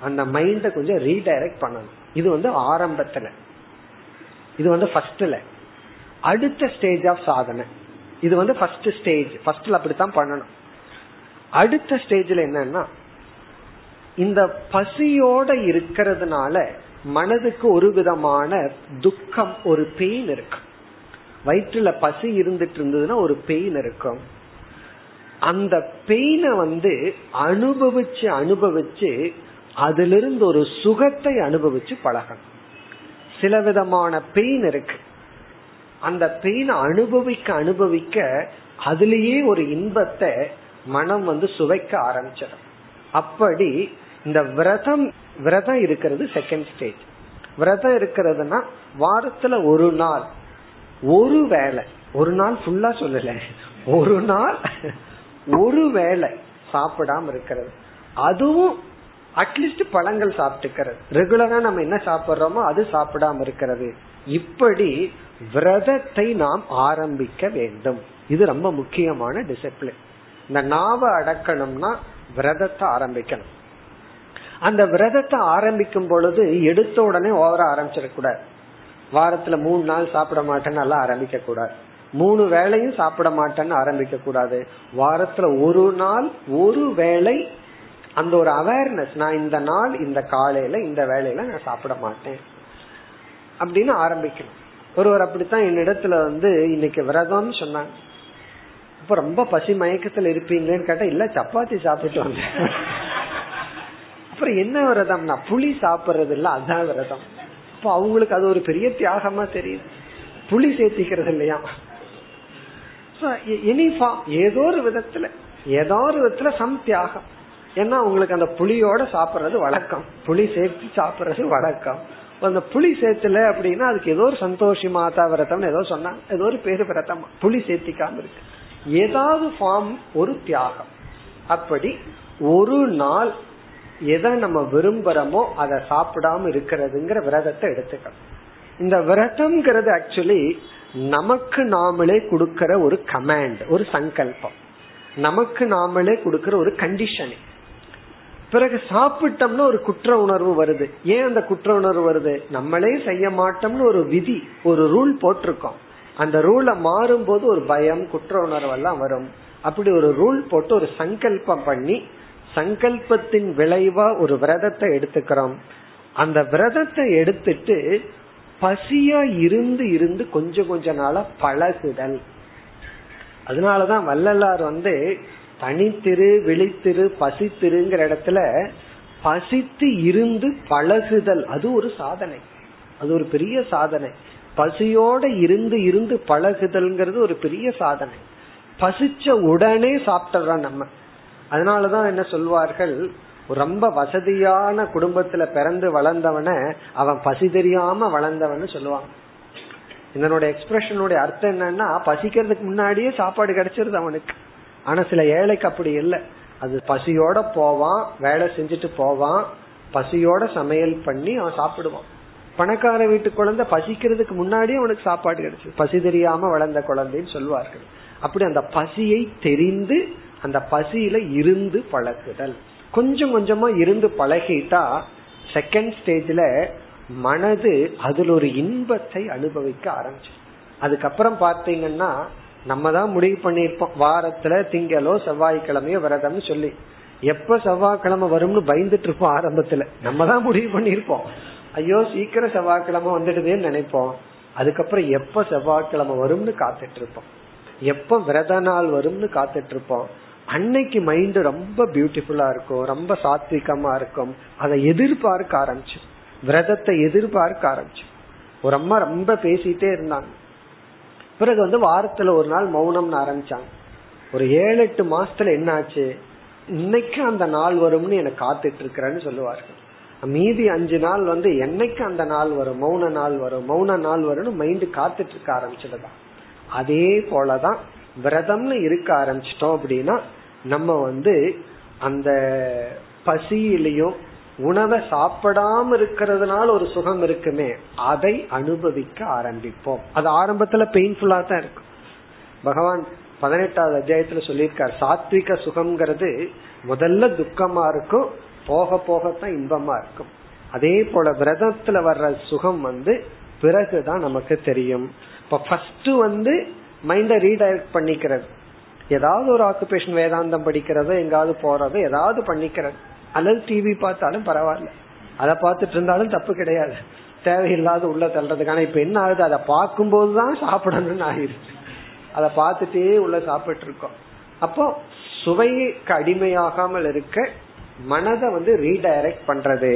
அந்த மைண்ட கொஞ்சம் ரீடைரக்ட் பண்ணணும். இது வந்து ஆரம்பத்துல. இது வந்து ஃபர்ஸ்ட்ல அடுத்த ஸ்டேஜ் ஆஃப் சாதனை. இது வந்து ஃபர்ஸ்ட் ஸ்டேஜ் ஃபர்ஸ்ட்ல அப்படித்தான் பண்ணணும். அடுத்த ஸ்டேஜ்ல என்னன்னா இந்த பசியோட இருக்கிறதுனால மனதுக்கு ஒரு விதமான துக்கம் ஒரு பெயின் இருக்கும் வயிற்றுல பசி இருந்துட்டு இருந்ததுன்னா ஒரு பெயின் இருக்கும். அந்த பெயினை வந்து அனுபவிச்சு அனுபவிச்சு அதிலிருந்து ஒரு சுகத்தை அனுபவிச்சு பழகணும். சில விதமான பெயின் இருக்கு. அந்த பெயின் அனுபவிக்க அனுபவிக்க அதுலேயே ஒரு இன்பத்தை மனம் வந்து சுவைக்க ஆரம்பிச்சிடும். அப்படி இந்த விரதம் விரதம் இருக்கிறது செகண்ட் ஸ்டேஜ் விரதம் இருக்கிறதுனா வாரத்துல ஒரு நாள் ஒரு வேலை ஒரு நாள் ஃபுல்லா சொல்லல. ஒரு நாள் ஒரு வேலை சாப்பிடாம இருக்கிறது. அதுவும் அட்லீஸ்ட் பழங்கள் சாப்பிட்டுக்கிறது. ரெகுலரா நம்ம என்ன சாப்பிடுறோமோ அது சாப்பிடாம இருக்கிறது. இப்படி விரதத்தை நாம் ஆரம்பிக்க வேண்டும். இது ரொம்ப முக்கியமான டிசிப்ளின் இந்த நாவை அடக்கணும்னா விரதத்தை ஆரம்பிக்கணும். அந்த விரதத்தை ஆரம்பிக்கும் பொழுது எடுத்த உடனே ஓவர ஆரம்பிச்சிடக்கூடாது. வாரத்துல மூணு நாள் சாப்பிட மாட்டேன்னு நல்லா ஆரம்பிக்க கூடாது மூணு வேளையும் சாப்பிட மாட்டேன்னு ஆரம்பிக்க கூடாது வாரத்துல ஒரு நாள் ஒரு வேளை அந்த ஒரு அவேர்னஸ் நான் இந்த நாள் இந்த காலையில இந்த வேலையில நான் சாப்பிட மாட்டேன். அப்படின்னு ஆரம்பிக்கணும். ஒருவர் அப்படித்தான் என்னிடத்துல வந்து இன்னைக்கு விரதம்னு சொன்னாங்க. அப்ப ரொம்ப பசி மயக்கத்துல இருப்பீங்களேன்னு கேட்டா இல்ல சப்பாத்தி சாப்பிட்டு வந்தேன். அப்புறம் என்ன விரதம்னா புளி சாப்பிடுறது இல்ல அதான் விரதம். அப்ப அவங்களுக்கு அது ஒரு பெரிய தியாகமா தெரியுது. புளி சேர்த்திக்கிறது இல்லையா? எனி ஏதோ ஒரு விதத்துல ஏதோ ஒரு விதத்துல சம் தியாகம். ஏன்னா உங்களுக்கு அந்த புளியோட சாப்பிடுறது வழக்கம். புளி சேர்த்து சாப்பிடுறது வழக்கம். அந்த புளி சேர்த்துல அப்படின்னா அதுக்கு ஏதோ ஒரு சந்தோஷி மாதா விரதம் ஏதோ சொன்னாங்க ஏதோ ஒரு பேரு விரதம். புளி சேர்த்திக்காம இருக்கு. ஏதாவது ஃபார்ம் ஒரு தியாகம். அப்படி ஒரு நாள் எதை நம்ம விரும்புறோமோ அதை சாப்பிடாம இருக்கிறதுங்கிற விரதத்தை எடுத்துக்கணும். இந்த விரதம்ங்கிறது ஆக்சுவலி நமக்கு நாமளே கொடுக்கற ஒரு கமாண்ட் ஒரு சங்கல்பம். நமக்கு நாமளே கொடுக்கற ஒரு கண்டிஷனிங் பிறகு சாப்பிட்டோம்னு ஒரு குற்ற உணர்வு வருது. ஏன் அந்த குற்ற உணர்வு வருது? நம்மளே செய்ய மாட்டோம்னு ஒரு விதி ஒரு ரூல் போட்டிருக்கோம். அந்த ரூலை மாறும் போது ஒரு பயம் குற்ற உணர்வு எல்லாம் வரும். அப்படி ஒரு ரூல் போட்டு ஒரு சங்கல்பம் பண்ணி சங்கல்பத்தின் விளைவா ஒரு விரதத்தை எடுத்துக்கிறோம். அந்த விரதத்தை எடுத்துட்டு பசியா இருந்து இருந்து கொஞ்சம் கொஞ்ச நாளா பழகுதல். அதனாலதான் வள்ளலார் வந்து தனித்திரு விழித்திரு பசித்திருங்கிற இடத்துல பசித்து இருந்து பழகுதல் அது ஒரு சாதனை. அது ஒரு பெரிய சாதனை. பசியோட இருந்து இருந்து பழகுதல்ங்கிறது ஒரு பெரிய சாதனை. பசிச்ச உடனே சாப்பிட்டுறோம் நம்ம. அதனாலதான் என்ன சொல்வார்கள்? ரொம்ப வசதியான குடும்பத்துல பிறந்து வளர்ந்தவன அவன் பசி தெரியாம வளர்ந்தவன் சொல்லுவாங்க. இதனோட எக்ஸ்பிரஷனுடைய அர்த்தம் என்னன்னா பசிக்கிறதுக்கு முன்னாடியே சாப்பாடு கிடைச்சிருது அவனுக்கு. ஆனா சில ஏழைக்கு அப்படி இல்லை. அது பசியோட போவான் வேலை செஞ்சுட்டு போவான் பசியோட சமையல் பண்ணி அவன் சாப்பிடுவான். பணக்கார வீட்டு குழந்தை பசிக்கிறதுக்கு முன்னாடியே அவனுக்கு சாப்பாடு கிடைச்சு. பசி தெரியாம வளர்ந்த குழந்தைன்னு சொல்லுவார்கள் அப்படி அந்த பசியை தெரிந்து அந்த பசியில இருந்து பழகுதல். கொஞ்சம் கொஞ்சமா இருந்து பழகிட்டா செகண்ட் ஸ்டேஜ்ல மனது அதில் ஒரு இன்பத்தை அனுபவிக்க ஆரம்பிச்சு அதுக்கப்புறம் பார்த்தீங்கன்னா நம்ம தான் முடிவு பண்ணிருப்போம் வாரத்துல திங்களோ செவ்வாய்க்கிழமையோ விரதம்னு சொல்லி. எப்ப செவ்வாய்க்கிழமை வரும்னு பயந்துட்டு இருப்போம் ஆரம்பத்துல. நம்ம தான் முடிவு பண்ணிருப்போம் ஐயோ சீக்கிரம் செவ்வாய்க்கிழமை வந்துடுதேன்னு நினைப்போம். அதுக்கப்புறம் எப்ப செவ்வாய்க்கிழமை வரும்னு காத்துட்டு இருப்போம். எப்ப விரத நாள் வரும்னு காத்துட்டு இருப்போம். அன்னைக்கு மைண்ட் ரொம்ப பியூட்டிஃபுல்லா இருக்கும். ரொம்ப சாத்விகமா இருக்கும். அதை எதிர்பார்க்க ஆரம்பிச்சு விரதத்தை எதிர்பார்க்க ஆரம்பிச்சு ஒரு அம்மா ரொம்ப பேசிட்டே இருந்தாங்க. பிறகு வந்து வாரத்துல ஒரு நாள் மௌனம்னு ஆரம்பிச்சாங்க. ஒரு ஏழு எட்டு மாசத்துல என்ன ஆச்சு? இன்னைக்கு அந்த நாள் வரும்னு எனக்கு காத்துட்டு இருக்கிறேன்னு சொல்லுவார்கள். மீதி அஞ்சு நாள் வந்து என்னைக்கு அந்த நாள் வரும்? மௌன நாள் வரும். மௌன நாள் வரும்னு மைண்ட் காத்துட்டு இருக்க ஆரம்பிச்சதுதான். அதே போலதான் விரதம்னு இருக்க ஆரம்பிச்சிட்டோம் அப்படின்னா நம்ம வந்து அந்த பசியிலையும் உணவை சாப்பிடாம இருக்கிறதுனால ஒரு சுகம் இருக்குமே அதை அனுபவிக்க ஆரம்பிப்போம். அது ஆரம்பத்துல பெயின்ஃபுல்லா தான் இருக்கும். பகவான் பதினெட்டாவது அத்தியாயத்துல சொல்லியிருக்கார் சாத்விக சுகம்ங்கிறது முதல்ல துக்கமா இருக்கும் போக போகத்தான் இன்பமா இருக்கும். அதே போல விரதத்துல வர்ற சுகம் வந்து பிறகுதான் நமக்கு தெரியும். இப்ப ஃபர்ஸ்ட் வந்து மைண்ட ரீடைரக்ட் பண்ணிக்கிறது. ஏதாவது ஒரு ஆக்குபேஷன் வேதாந்தம் படிக்கிறதோ எங்காவது போறதோ ஏதாவது பண்ணிக்கிறது. அல்லது டிவி பார்த்தாலும் பரவாயில்ல. அதை பார்த்துட்டு இருந்தாலும் தப்பு கிடையாது. தேவையில்லாத உள்ள தள்ளுறதுக்கான இப்ப என்ன ஆகுது? அதை பார்க்கும்போது தான் சாப்பிடணும்னு ஆகிருச்சு அதை பார்த்துட்டே உள்ள சாப்பிட்டு இருக்கோம் அப்போ சுவைக்கு அடிமையாகாமல் இருக்க மனதை வந்து ரீடைரக்ட் பண்றது.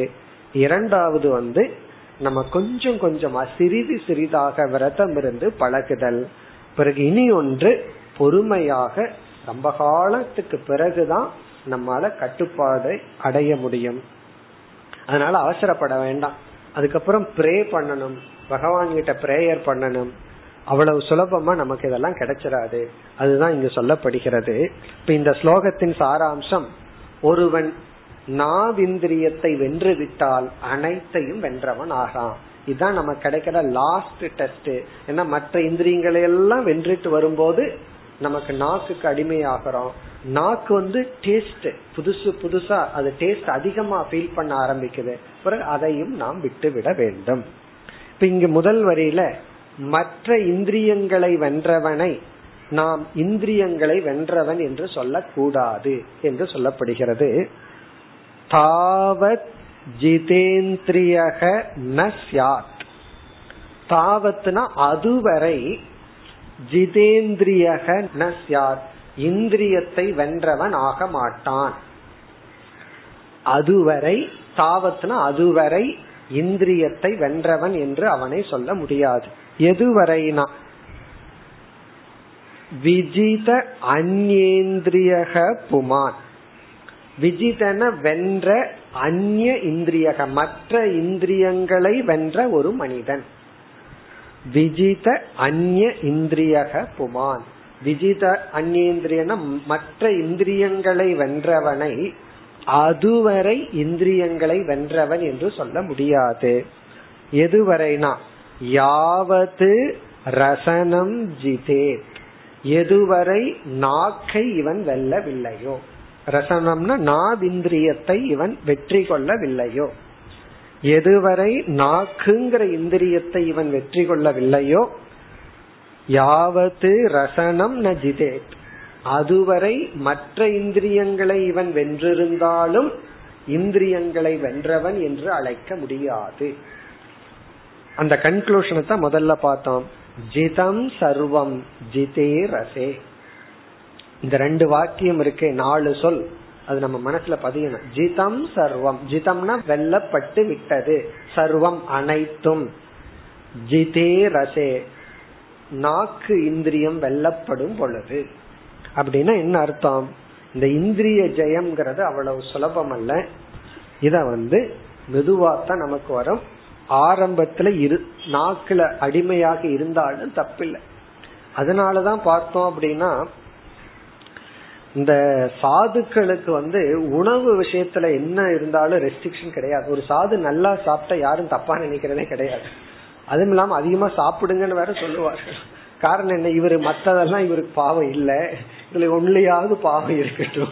இரண்டாவது வந்து நம்ம கொஞ்சம் கொஞ்சமா சிறிது சிறிதாக விரதம் இருந்து பழகுதல். பிறகு இனி ஒன்று பொறுமையாக ரொம்ப காலத்துக்கு பிறகுதான் நம்மால கட்டுப்பாடு அடைய முடியும். அதனால அவசரப்பட வேண்டாம். அதுக்கப்புறம் ப்ரே பண்ணணும். பகவான் கிட்ட பிரேயர் பண்ணணும். அவ்வளவு சுலபமா நமக்கு இதெல்லாம் கிடைச்சிடாது அதுதான் இங்கு சொல்லப்படுகிறது. இப்ப இந்த ஸ்லோகத்தின் சாராம்சம் ஒருவன் நாவிந்திரியத்தை வென்று விட்டால் அனைத்தையும் வென்றவன் ஆகான் இதுதான் நம்ம கிடைக்கிற லாஸ்ட் டெஸ்ட் ஏன்னா மற்ற இந்திரியங்களை எல்லாம் வென்றுட்டு வரும்போது நமக்கு நாக்குக்கு அடிமையாகிறோம். நாக்கு வந்து டேஸ்ட் புதுசு புதுசா அது டேஸ்ட் அதிகமா ஃபீல் பண்ண ஆரம்பிக்குது. பிறகு அதையும் நாம் விட்டு விட வேண்டும். இப்ப இங்க முதல் வரியில மற்ற இந்திரியங்களை வென்றவனை நாம் இந்திரியங்களை வென்றவன் என்று சொல்லக்கூடாது என்று சொல்லப்படுகிறது. தாவத் ஜிதேந்திரியக ந சியாத் தாவத்னா அதுவரை ஜிதேந்திரியக ந சியாத் இந்திரியத்தை வென்றவன் ஆக மாட்டான். அதுவரை தாவத்னா அதுவரை இந்திரியத்தை வென்றவன் என்று அவனை சொல்ல முடியாது. எதுவரைனா? விஜித அந்நேந்திரியக புமான். விஜிதன வென்ற அந்நிய இந்திரியக மற்ற இந்திரியங்களை வென்ற ஒரு மனிதன். விஜித அந்நிய இந்திரியக புமான். விஜித அந்நியந்திரியன மற்ற இந்திரியங்களை வென்றவனை அதுவரை இந்திரியங்களை வென்றவன் என்று சொல்ல முடியாது. எதுவரைனா யாவது ரசனம் ஜிதேத் எதுவரை நாக்கை இவன் வெல்லவில்லையோ. ரசனம்னா நாவிந்திரியத்தை இவன் வெற்றி கொள்ளவில்லையோ. எதுவரை நாக்குங்கிற இந்திரியத்தை இவன் வெற்றி கொள்ளவில்லையோ யாவது ரசனம் ந ஜிதேத். அதுவரை மற்ற இந்திரியங்களை இவன் வென்றிருந்தாலும் இந்திரியங்களை வென்றவன் என்று அழைக்க முடியாது. அந்த கன்க்ளூஷனை தான் முதல்ல பார்த்தோம். ஜிதம் சர்வம் ஜிதே ரசே. இந்த ரெண்டு வாக்கியம் இருக்கு நாலு சொல். அது நம்ம மனசுல பதியணும். ஜிதம் சர்வம். ஜிதம்னா வெல்லப்பட்டு விட்டது. சர்வம் அனைத்தும். ஜிதே ரசே. நாக்கு இந்திரியம் வெல்லப்படும் பொழுது. அப்படின்னா என்ன அர்த்தம்? இந்த இந்திரிய ஜெயம்ங்கிறது அவ்வளவு சுலபம் அல்ல இத வந்து மெதுவாத்தான் நமக்கு வரும். ஆரம்பத்துல இரு நாக்குல அடிமையாக இருந்தாலும் தப்பில்லை. அதனாலதான் பார்த்தோம் அப்படின்னா இந்த சாதுக்களுக்கு வந்து உணவு விஷயத்துல என்ன இருந்தாலும் ரெஸ்ட்ரிக்ஷன் கிடையாது. ஒரு சாது நல்லா சாப்பிட்டா யாரும் தப்பா நினைக்கிறதே கிடையாது. அதுவும் இல்லாம அதிகமா சாப்பிடுங்கன்னு வேற சொல்லுவார்கள் காரணம் என்ன? இவரு மத்ததெல்லாம் இவருக்கு பாவம் இல்ல. இதுல ஒன்லையாவது பாவம் இருக்கட்டும்.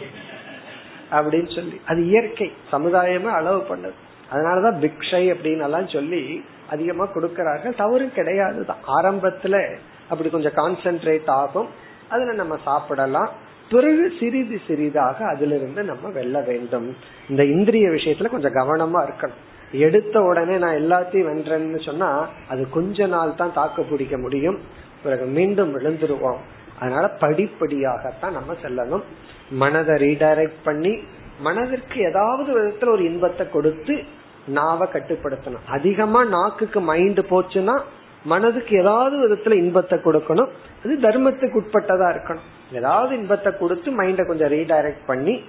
அப்படின்னு சொல்லி. அது இயற்கை. சமுதாயமே அளவு பண்ணது. அதனாலதான் பிக்ஷை அப்படின்னு எல்லாம் சொல்லி அதிகமா கொடுக்கறார்கள். தவறு கிடையாதுதான். ஆரம்பத்துல அப்படி கொஞ்சம் கான்சென்ட்ரேட் ஆகும். அதுல நம்ம சாப்பிடலாம். பிறகு சிறிது சிறிதாக அதிலிருந்து நம்ம வெல்ல வேண்டும். இந்த இந்திரிய விஷயத்துல கொஞ்சம் கவனமா இருக்கணும். எடுத்த உடனே நான் எல்லாத்தையும் வென்றேன்னு சொன்னா அது கொஞ்ச நாள் தான் தாக்கு பிடிக்க முடியும். பிறகு மீண்டும் விழுந்துருவோம். அதனால படிப்படியாகத்தான் நம்ம செல்லணும். மனதை ரீடைரக்ட் பண்ணி மனதிற்கு ஏதாவது விதத்துல ஒரு இன்பத்தை கொடுத்து நாவை கட்டுப்படுத்தணும். அதிகமா நாக்குக்கு மைண்ட் போச்சுன்னா மனதுக்கு ஏதாவது விதத்துல இன்பத்தை கொடுக்கணும். அது தர்மத்துக்கு உட்பட்டதா இருக்கணும். ஏதாவது இன்பத்தை கொடுத்து மைண்ட கொஞ்சம் ரீடைரக்ட் பண்ணி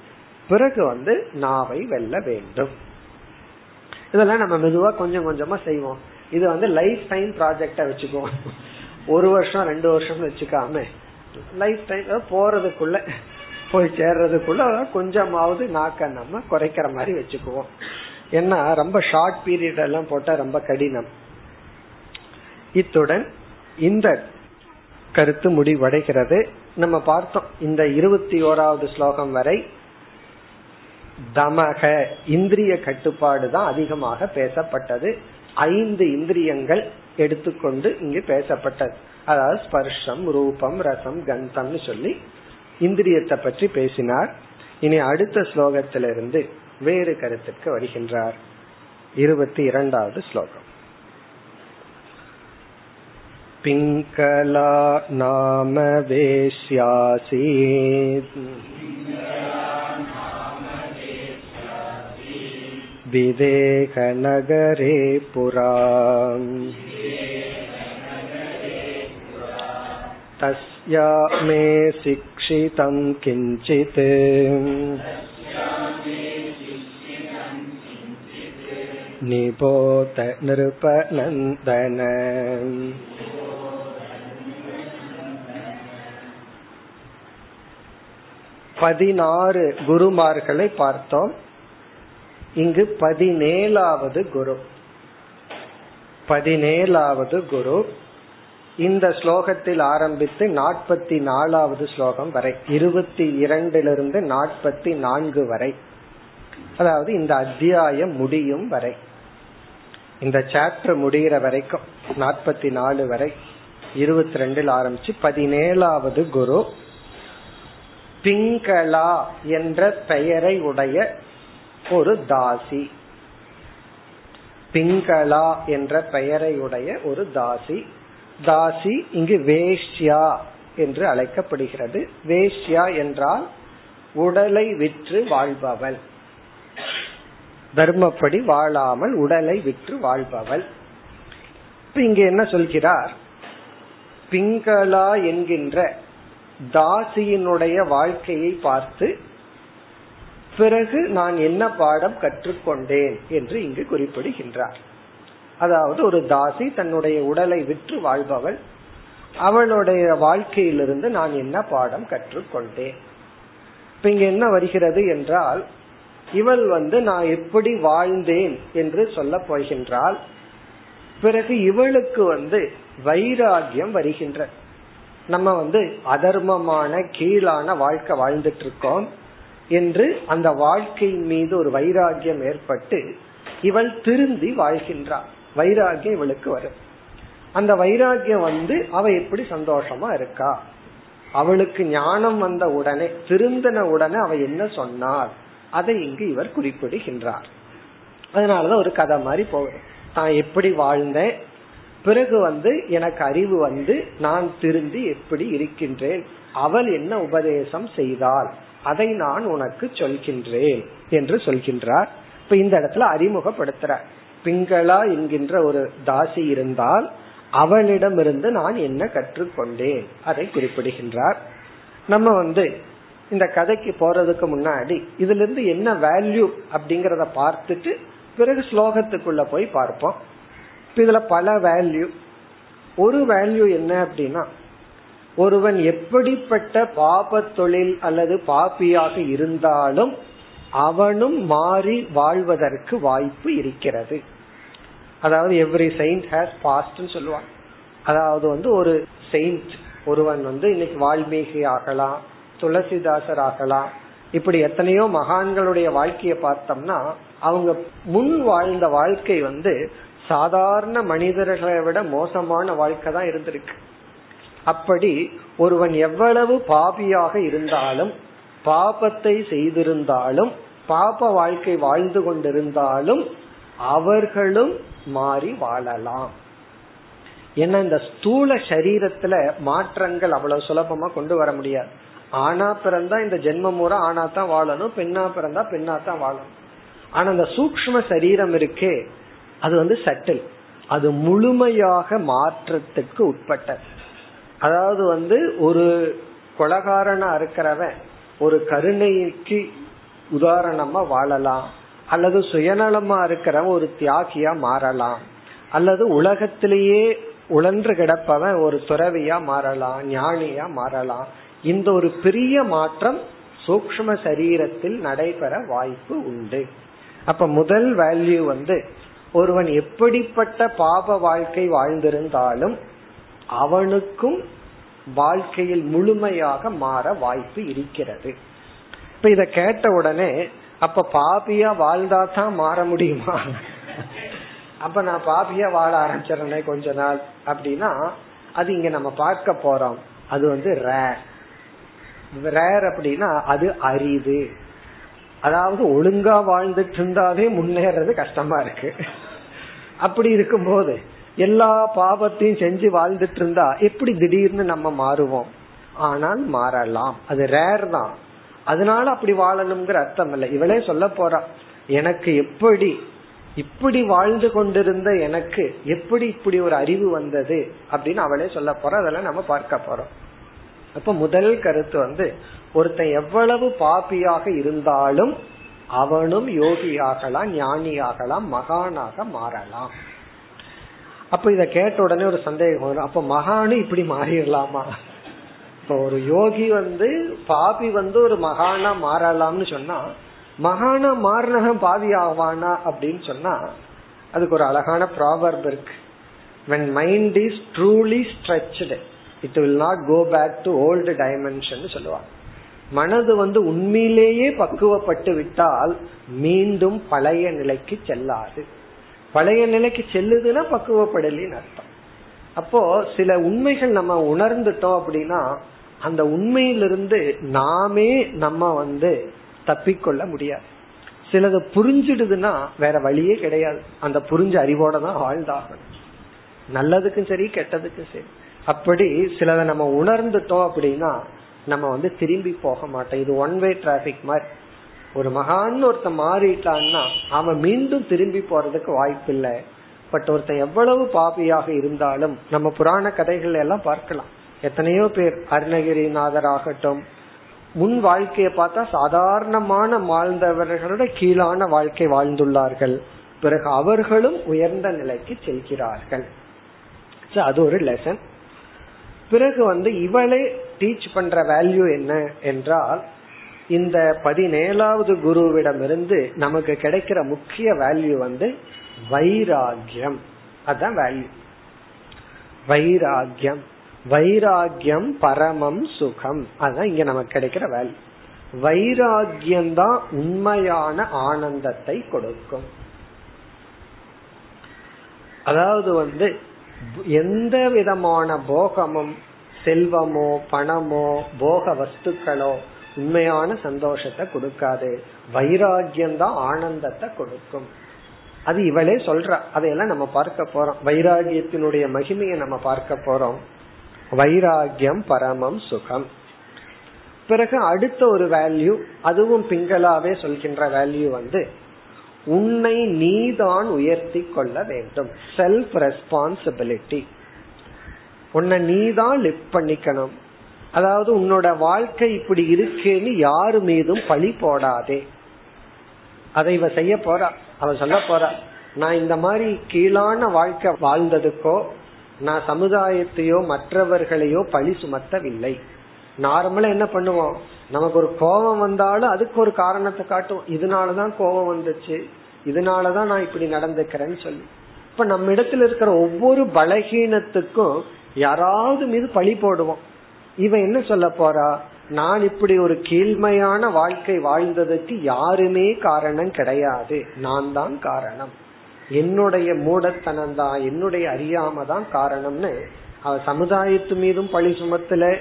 பிறகு வந்து நாவை வெல்ல வேண்டும். இதெல்லாம் நம்ம மெதுவா கொஞ்சம் கொஞ்சமா செய்வோம். இது வந்து லைஃப் டைம் ப்ராஜெக்டா வச்சுக்குவோம். ஒரு வருஷம் ரெண்டு வருஷம் வச்சுக்காம லைஃப் டைம் போறதுக்குள்ள போய் சேர்றதுக்குள்ள கொஞ்சமாவது நாக்க நம்ம குறைக்கிற மாதிரி வச்சுக்குவோம். ஏன்னா ரொம்ப ஷார்ட் பீரியட் எல்லாம் போட்டா ரொம்ப கடினம். இத்துடன் இந்த கருத்து முடிவடைகிறது. நம்ம பார்த்தோம் இந்த இருபத்தி ஓராவது ஸ்லோகம் வரை தமக இந்திரிய கட்டுப்பாடு தான் அதிகமாக பேசப்பட்டது. ஐந்து இந்திரியங்கள் எடுத்துக்கொண்டு இங்கு பேசப்பட்டது. அதாவது ஸ்பர்ஷம் ரூபம் ரசம் கந்தம்னு சொல்லி இந்திரியத்தை பற்றி பேசினார். இனி அடுத்த ஸ்லோகத்திலிருந்து வேறு கருத்திற்கு வருகின்றார். இருபத்தி இரண்டாவது ஸ்லோகம். पिङ्कला नाम वेश्यासीत् विदेहनगरे पुरा तस्या मे शिक्षितं किञ्चित् निबोध नृपनन्दन பதினாறு குருமார்களை பார்த்தோம். இங்கு பதினேழாவது குரு. பதினேழாவது குரு. இந்த ஸ்லோகத்தில் ஆரம்பித்து நாற்பத்தி நாலாவது ஸ்லோகம் வரை இருபத்தி இரண்டிலிருந்து நாற்பத்தி நான்கு வரை அதாவது இந்த அத்தியாயம் முடியும் வரை இந்த சாப்டர் முடிகிற வரைக்கும் நாற்பத்தி நாலு வரை இருபத்தி ரெண்டில் ஆரம்பிச்சு பதினேழாவது குரு. பிங்களா என்ற பெயரை உடைய ஒரு தாசி. பிங்களா என்ற பெயரை உடைய ஒரு தாசி. தாசி இங்கு வேஷ்யா என்று அழைக்கப்படுகிறது. வேஷ்யா என்றால் உடலை விற்று வாழ்பவள். தர்மப்படி வாழாமல் உடலை விற்று வாழ்பவள். இப்ப என்ன சொல்கிறார்? பிங்களா என்கின்ற தாசியினுடைய வாழ்க்கையை பார்த்து பிறகு நான் என்ன பாடம் கற்றுக்கொண்டேன் என்று இங்கு குறிப்பிடுகின்றார். அதாவது ஒரு தாசி தன்னுடைய உடலை விற்று வாழ்பவள் அவளுடைய வாழ்க்கையிலிருந்து நான் என்ன பாடம் கற்றுக்கொண்டேன். இப்ப இங்க என்ன வருகிறது என்றால் இவள் வந்து நான் எப்படி வாழ்ந்தேன் என்று சொல்ல போகின்றால் பிறகு இவளுக்கு வந்து வைராகியம் வருகின்ற நம்ம வந்து அதர்மமான கீழான வாழ்க்கை வாழ்ந்துட்டு இருக்கோம் என்று அந்த வாழ்க்கையின் மீது ஒரு வைராகியம் ஏற்பட்டு இவள் திருந்தி வாழ்கின்றாள். வைராகியம் இவளுக்கு வரும். அந்த வைராகியம் வந்து அவ எப்படி சந்தோஷமா இருக்கா? அவளுக்கு ஞானம் வந்த உடனே திருந்தின உடனே அவ என்ன சொன்னார் அதை இங்கு இவர் குறிப்பிடுகின்றார். அதனாலதான் ஒரு கதை மாதிரி போகுது. தான் எப்படி வாழ்ந்தேன்? பிறகு வந்து எனக்கு அறிவு வந்து நான் திருந்தி எப்படி இருக்கின்றேன்? அவள் என்ன உபதேசம் செய்தால் அதை நான் உனக்கு சொல்கின்றேன் என்று சொல்கின்றார். இப்ப இந்த இடத்துல அறிமுகப்படுத்துற. பிங்களா என்கின்ற ஒரு தாசி இருந்தால் அவளிடமிருந்து நான் என்ன கற்றுக்கொண்டேன்? அதை குறிப்பிடுகின்றார். நம்ம வந்து இந்த கதைக்கு போறதுக்கு முன்னாடி இதுல இருந்து என்ன வேல்யூ அப்படிங்கறத பார்த்துட்டு பிறகு ஸ்லோகத்துக்குள்ள போய் பார்ப்போம். இதுல பல வேல்யூ ஒரு வேல்யூ என்ன அப்படின்னா ஒருவன் எப்படிப்பட்ட பாப தொழில் அல்லது பாப்பியாக இருந்தாலும் அவனும் மாறி வாழ்வதற்கு வாய்ப்பு இருக்கிறது. அதாவது எவ்ரி செயின்ட் ஹேஸ் பாஸ்ட் சொல்லுவான் அதாவது வந்து ஒரு செயின்ட் ஒருவன் வந்து இன்னைக்கு வால்மீகி ஆகலாம் துளசிதாசர் ஆகலாம். இப்படி எத்தனையோ மகான்களுடைய வாழ்க்கையை பார்த்தோம்னா அவங்க முன் வாழ்ந்த வாழ்க்கை வந்து சாதாரண மனிதர்களை விட மோசமான வாழ்க்கை தான் இருந்திருக்கு. அப்படி ஒருவன் எவ்வளவு பாபியாக இருந்தாலும் பாபத்தை செய்திருந்தாலும் பாப வாழ்க்கை வாழ்ந்து கொண்டிருந்தாலும் அவர்களும் மாறி வாழலாம். ஏன்னா இந்த ஸ்தூல சரீரத்துல மாற்றங்கள் அவ்வளவு சுலபமா கொண்டு வர முடியாது. ஆனா பிறந்தா இந்த ஜென்ம முறை ஆனா தான் வாழணும் பெண்ணா பிறந்தா பெண்ணா தான் வாழணும். ஆனா இந்த சூக்ம சரீரம் இருக்கே அது வந்து சட்டில் அது முழுமையாக மாற்றத்துக்கு உட்பட்டது அதாவது வந்து ஒரு கொலகாரனா இருக்கிறவன் ஒரு கருணைக்கு உதாரணமா வாழலாம் அல்லது சுயநலமா இருக்கிறவன் ஒரு தியாகியா மாறலாம் அல்லது உலகத்திலேயே உழன்று கிடப்பவன் ஒரு துறவியா மாறலாம் ஞானியா மாறலாம். இந்த ஒரு பெரிய மாற்றம் சூக்ம சரீரத்தில் நடைபெற வாய்ப்பு உண்டு. அப்ப முதல் வேல்யூ வந்து ஒருவன் எப்படிப்பட்ட பாப வாழ்க்கை வாழ்ந்திருந்தாலும் அவனுக்கும் வாழ்க்கையில் முழுமையாக மாற வாய்ப்பு இருக்கிறது. இப்ப இத கேட்ட உடனே அப்ப பாபியா வாழ்ந்தா தான் மாற முடியுமா? அப்ப நான் பாபியா வாழ ஆரம்பிச்சிடறேன் கொஞ்ச நாள் அப்படின்னா அது இங்க நம்ம பார்க்க போறோம். அது வந்து ரேர் ரேர் அப்படின்னா அது அரிது. அதாவது ஒழுங்கா வாழ்ந்துட்டு இருந்தாலே முன்னேறது கஷ்டமா இருக்கு. அப்படி இருக்கும்போது எல்லா பாவத்தையும் செஞ்சு வாழ்ந்துட்டு இருந்தா எப்படி திடீர்னு நம்ம மாறுவோம்? ஆனால் மாறலாம். அது ரேர் தான். அதனால அப்படி வாழணுங்கிற அர்த்தம் இல்லை. இவளே சொல்ல போறா எனக்கு எப்படி இப்படி வாழ்ந்து கொண்டிருந்த எனக்கு எப்படி இப்படி ஒரு அறிவு வந்தது அப்படின்னு அவளே சொல்ல போற. அதெல்லாம் நம்ம பார்க்க போறோம். அப்ப முதல் கருத்து வந்து ஒருத்தன் எவ்வளவு பாபியாக இருந்தாலும் அவனும் யோகியாகலாம் ஞானியாகலாம் மகானாக மாறலாம். அப்ப இத கேட்ட உடனே ஒரு சந்தேகம் வரும். அப்ப மகானு இப்படி மாறிடலாமா? இப்ப ஒரு யோகி வந்து பாபி வந்து ஒரு மகானா மாறலாம்னு சொன்னா மகானா மாறினவன் பாவி ஆவானா அப்படின்னு சொன்னா அதுக்கு ஒரு அழகான ப்ராவர்ப் இருக்கு. When mind is truly stretched it will not go back to old dimension சொல்லுவாங்க. மனது வந்து உண்மையிலேயே பக்குவப்பட்டு விட்டால் மீண்டும் பழைய நிலைக்கு செல்லாது. பழைய நிலைக்கு செல்லுதுன்னா பக்குவப்படலின்னு அர்த்தம். அப்போ சில உண்மைகள் நம்ம உணர்ந்துட்டோம் அப்படின்னா அந்த உண்மையிலிருந்து நாமே நம்ம வந்து தப்பிக்கொள்ள முடியாது. சிலது புரிஞ்சிடுதுன்னா வேற வழியே கிடையாது. அந்த புரிஞ்ச அறிவோட தான் வாழ்ந்தாகணும் நல்லதுக்கும் சரி கெட்டதுக்கும் சரி. அப்படி சிலதை நம்ம உணர்ந்துட்டோம் அப்படின்னா நம்ம வந்து திரும்பி போக மாட்டோம். இது ஒன் வே டிராபிக் மாதிரி. ஒரு மகான் ஒருத்தன் மாறிட்டான்னா அவன் மீண்டும் திரும்பி போறதுக்கு வாய்ப்பு இல்லை. பட் ஒருத்தன் எவ்வளவு பாபியாக இருந்தாலும் நம்ம புராண கதைகள் எல்லாம் பார்க்கலாம். எத்தனையோ பேர் அருணகிரிநாதர் ஆகட்டும் முன் வாழ்க்கையை பார்த்தா சாதாரணமான வாழ்ந்தவர்களோட கீழான வாழ்க்கை வாழ்ந்துள்ளார்கள். பிறகு அவர்களும் உயர்ந்த நிலைக்கு செல்கிறார்கள். அது ஒரு லெசன் பிறகு வந்து இவளே டீச் பண்ற வேல்யூ என்ன என்றால் இந்த பதினேழாவது குருவிடமிருந்து நமக்கு கிடைக்கிற முக்கிய வேல்யூ வந்து வைராகியம் அதான் வேல்யூ வைராகியம் வைராகியம் பரமம் சுகம். அதுதான் இங்க நமக்கு கிடைக்கிற வேல்யூ வைராகியம் தான் உண்மையான ஆனந்தத்தை கொடுக்கும். அதாவது வந்து எந்த விதமான போகமும் செல்வமோ பணமோ போக வஸ்துக்களோ உண்மையான சந்தோஷத்தை கொடுக்காது. வைராகியம் தான் ஆனந்தத்தை கொடுக்கும். அது இவளே சொல்ற. அதையெல்லாம் நம்ம பார்க்க போறோம். வைராகியத்தினுடைய மகிமையை நம்ம பார்க்க போறோம். வைராகியம் பரமம் சுகம். பிறகு அடுத்த ஒரு வேல்யூ அதுவும் பிங்களாவே சொல்கின்ற வேல்யூ வந்து உன்னை நீதான் உயர்த்தி கொள்ள வேண்டும். செல்ஃப் ரெஸ்பான்சிபிலிட்டி உன்னை நீதான் லிப்ட் பண்ணிக்கணும். அதாவது உன்னோட வாழ்க்கை இப்படி இருக்குன்னு யாரு மீதும் பழி போடாதே. அதை இவ செய்ய போறா. அவ சொல்ல போறா நான் இந்த மாதிரி கீழான வாழ்க்கை வாழ்ந்ததுக்கோ நான் சமுதாயத்தையோ மற்றவர்களையோ பழி சுமத்தவில்லை. நார்மலா என்ன பண்ணுவோம்? நமக்கு ஒரு கோபம் வந்தாலும் அதுக்கு ஒரு காரணத்தை காட்டுவோம் இதனாலதான் கோபம் வந்துச்சு. இதனாலதான் நான் இப்படி நடந்துக்கிறேன்னு சொல்லி. இப்ப நம்ம இடத்துல இருக்கிற ஒவ்வொரு பலகீனத்துக்கும் யாராவது மீது பழி போடுவோம். இவன் என்ன சொல்ல போறா? நான் இப்படி ஒரு கீழ்மையான வாழ்க்கை வாழ்ந்ததுக்கு யாருமே காரணம் கிடையாது. நான் தான் காரணம். என்னுடைய மூடத்தனம் தான் என்னுடைய அறியாம தான் காரணம்னு அவ சமுதாயத்து மீதும் பழி சுமத்துல.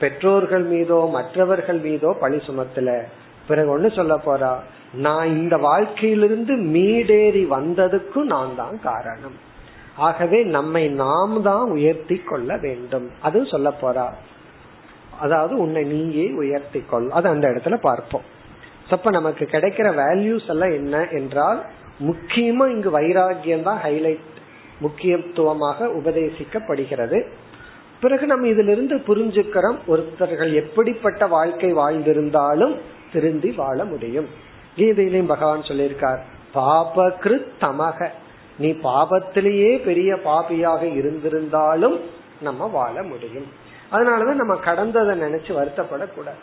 பெற்றோர்கள் மீதோ மற்றவர்கள் மீதோ பழி சுமத்துல. பிறகு ஒண்ணு சொல்ல போறா நான் இந்த வாழ்க்கையிலிருந்து மீடேறி வந்ததுக்கும் நான் தான் காரணம். ஆகவே நம்மை நாம் தான் உயர்த்தி கொள்ள வேண்டும். அதுவும் சொல்ல போறா. அதாவது உன்னை நீயே உயர்த்தி கொள். அது அந்த இடத்துல பார்ப்போம். அப்ப நமக்கு கிடைக்கிற வேல்யூஸ் எல்லாம் என்ன என்றால் முக்கியமா இங்கு வைராகியம் தான் ஹைலைட் முக்கியத்துவமாக உபதேசிக்கப்படுகிறது. பிறகு நம்ம இதிலிருந்து புரிஞ்சுக்கிறோம் ஒருத்தர்கள் எப்படிப்பட்ட வாழ்க்கை வாழ்ந்திருந்தாலும் திருந்தி வாழ முடியும். கீதையிலையும் பகவான் சொல்லியிருக்கார் பாபகிருத் தமக நீ பாபத்திலேயே பெரிய பாபியாக இருந்திருந்தாலும் நம்ம வாழ முடியும். அதனாலதான் நம்ம கடந்ததை நினைச்சு வருத்தப்படக்கூடாது.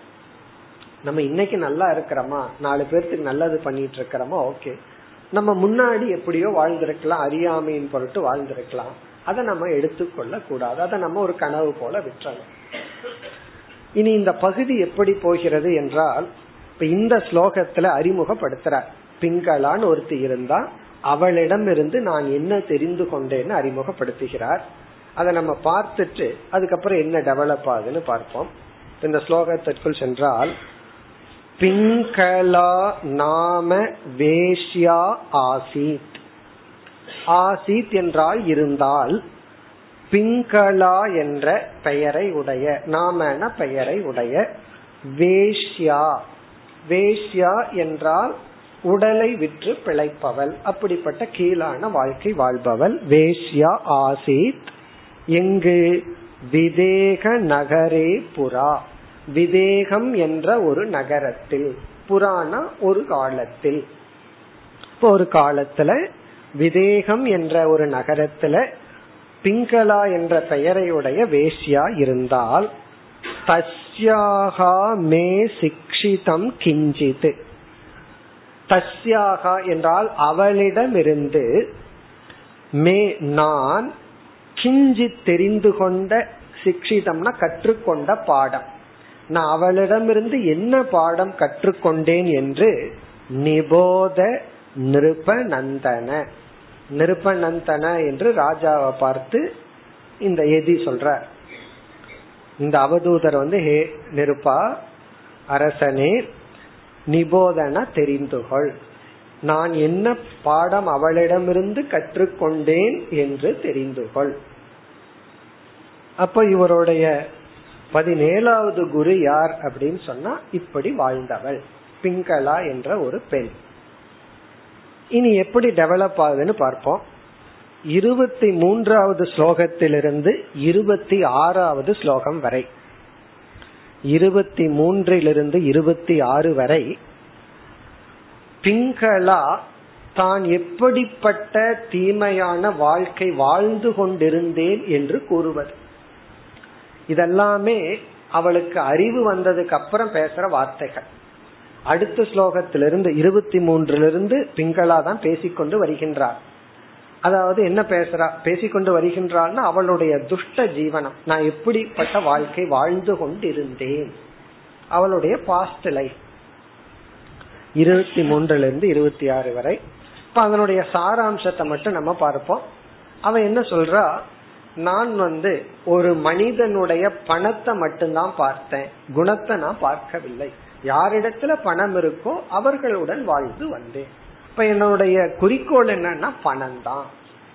நம்ம இன்னைக்கு நல்லா இருக்கிறோமா? நாலு பேர்த்துக்கு நல்லது பண்ணிட்டு இருக்கிறோமா? ஓகே. நம்ம முன்னாடி எப்படியோ வாழ்ந்திருக்கலாம் அறியாமையின் பொருட்டு வாழ்ந்திருக்கலாம். அதை நம்ம எடுத்துக்கொள்ள கூடாது. அதை நம்ம ஒரு கனவு போல விட்டுறணும் இனி இந்த பகுதி எப்படி போகிறது என்றால் இப்ப இந்த ஸ்லோகத்துல அறிமுகப்படுத்துற பிங்களான்னு ஒருத்தி இருந்தா அவளிடம் இருந்து நான் என்ன தெரிந்து கொண்டேன்னு அறிமுகப்படுத்துகிறார். அதை நம்ம பார்த்துட்டு அதுக்கப்புறம் என்ன டெவலப் ஆகுதுன்னு பார்ப்போம். இந்த ஸ்லோகத்திற்குள் சென்றால் பிங்களா நாம வேஷ்யா ஆசீத் ஆசீத் என்றால் இருந்தால் பிங்களா என்ற பெயரை உடைய நாமன பெயரை உடைய வேஷ்யா. வேஷ்யா என்றால் உடலை விற்று பிழைப்பவள் அப்படிப்பட்ட கீழான வாழ்க்கை வாழ்பவள். வேஷ்யா ஆசீத். எங்கு விதேக நகரே புறா. விதேகம் என்ற ஒரு நகரத்தில் புராண ஒரு காலத்தில். இப்போ ஒரு காலத்துல விதேகம் என்ற ஒரு நகரத்துல பிங்களா என்ற பெயரையுடைய வேஷ்யா இருந்தால் தஸ்யாகா மே சிக்ஷிதம் கிஞ்சித். தஸ்யாகா என்றால் அவளிடமிருந்து மே நான் கிஞ்சித் தெரிந்து கொண்ட சிக்ஷிதம்னா கற்றுக்கொண்ட பாடம். நான் அவளிடமிருந்து என்ன பாடம் கற்றுக்கொண்டேன் என்று நிபோத நிருபநந்தன. நிருபநந்தன என்று ராஜாவை பார்த்து இந்த எதி சொல்ற இந்த அவதூதர் வந்து ஹே நிருப்பா அரசனே நிபோதன தெரிந்துகொள். நான் என்ன பாடம் அவளிடமிருந்து கற்றுக்கொண்டேன் என்று தெரிந்துகொள். அப்ப இவருடைய பதினேழாவது குரு யார் அப்படின்னு சொன்னா இப்படி வாழ்ந்தவள் பிங்களா என்ற ஒரு பெண். இனி எப்படி டெவலப் ஆகுதுன்னு பார்ப்போம். இருபத்தி மூன்றாவது ஸ்லோகத்திலிருந்து இருபத்தி ஆறாவது ஸ்லோகம் வரை. இருபத்தி மூன்றிலிருந்து இருபத்தி ஆறு வரை பிங்களா தான் எப்படிப்பட்ட தீமையான வாழ்க்கை வாழ்ந்து கொண்டிருந்தேன் என்று கூறுவது. இதெல்லாமே அவளுக்கு அறிவு வந்ததுக்கு அப்புறம் பேசுற வார்த்தைகள். அடுத்த ஸ்லோகத்திலிருந்து இருபத்தி மூன்றிலிருந்து பிங்களா தான் பேசிக்கொண்டு வருகின்றார். அதாவது என்ன பேசுறா? பேசிக்கொண்டு வருகின்றாள்னா அவளுடைய துஷ்ட ஜீவனம். நான் எப்படிப்பட்ட வாழ்க்கை வாழ்ந்து கொண்டிருந்தேன். அவளுடைய பாஸ்ட் லைஃப் இருபத்தி மூன்றுல இருந்து இருபத்தி ஆறு வரை. இப்ப அதனுடைய சாராம்சத்தை மட்டும் நம்ம பார்ப்போம். அவன் என்ன சொல்றா? நான் வந்து ஒரு மனிதனுடைய பணத்தை மட்டும்தான் பார்த்தேன். குணத்தை நான் பார்க்கவில்லை. யாரிடத்துல பணம் இருக்கோ அவர்களுடன் வாழ்ந்து வந்தேன். இப்ப என்னுடைய குறிக்கோள் என்னன்னா பணம் தான்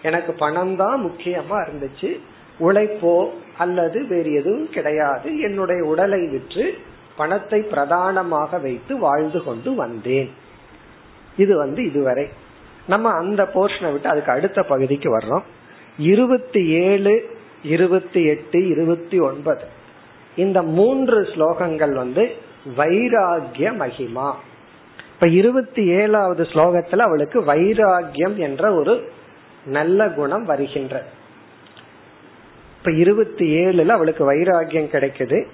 எனக்கு பணம் தான் முக்கியமா இருந்துச்சு. உழைப்போ அல்லது வேறு எதுவும் கிடையாது. என்னுடைய உடலை விற்று பணத்தை பிரதானமாக வைத்து வாழ்ந்து கொண்டு வந்தேன். இது வந்து இதுவரை. நம்ம அந்த போர்ஷனை விட்டு அதுக்கு அடுத்த பகுதிக்கு வர்றோம். இருபத்தி ஏழு இருபத்தி எட்டு இருபத்தி ஒன்பது. இந்த மூன்று ஸ்லோகங்கள் வந்து வைராகிய மகிமா. இப்ப இருபத்தி ஏழாவது ஸ்லோகத்துல அவளுக்கு வைராகியம் என்ற ஒரு நல்ல குணம் வருகின்ற. இப்ப இருபத்தி ஏழுல அவளுக்கு வைராகியம் கிடைக்குது.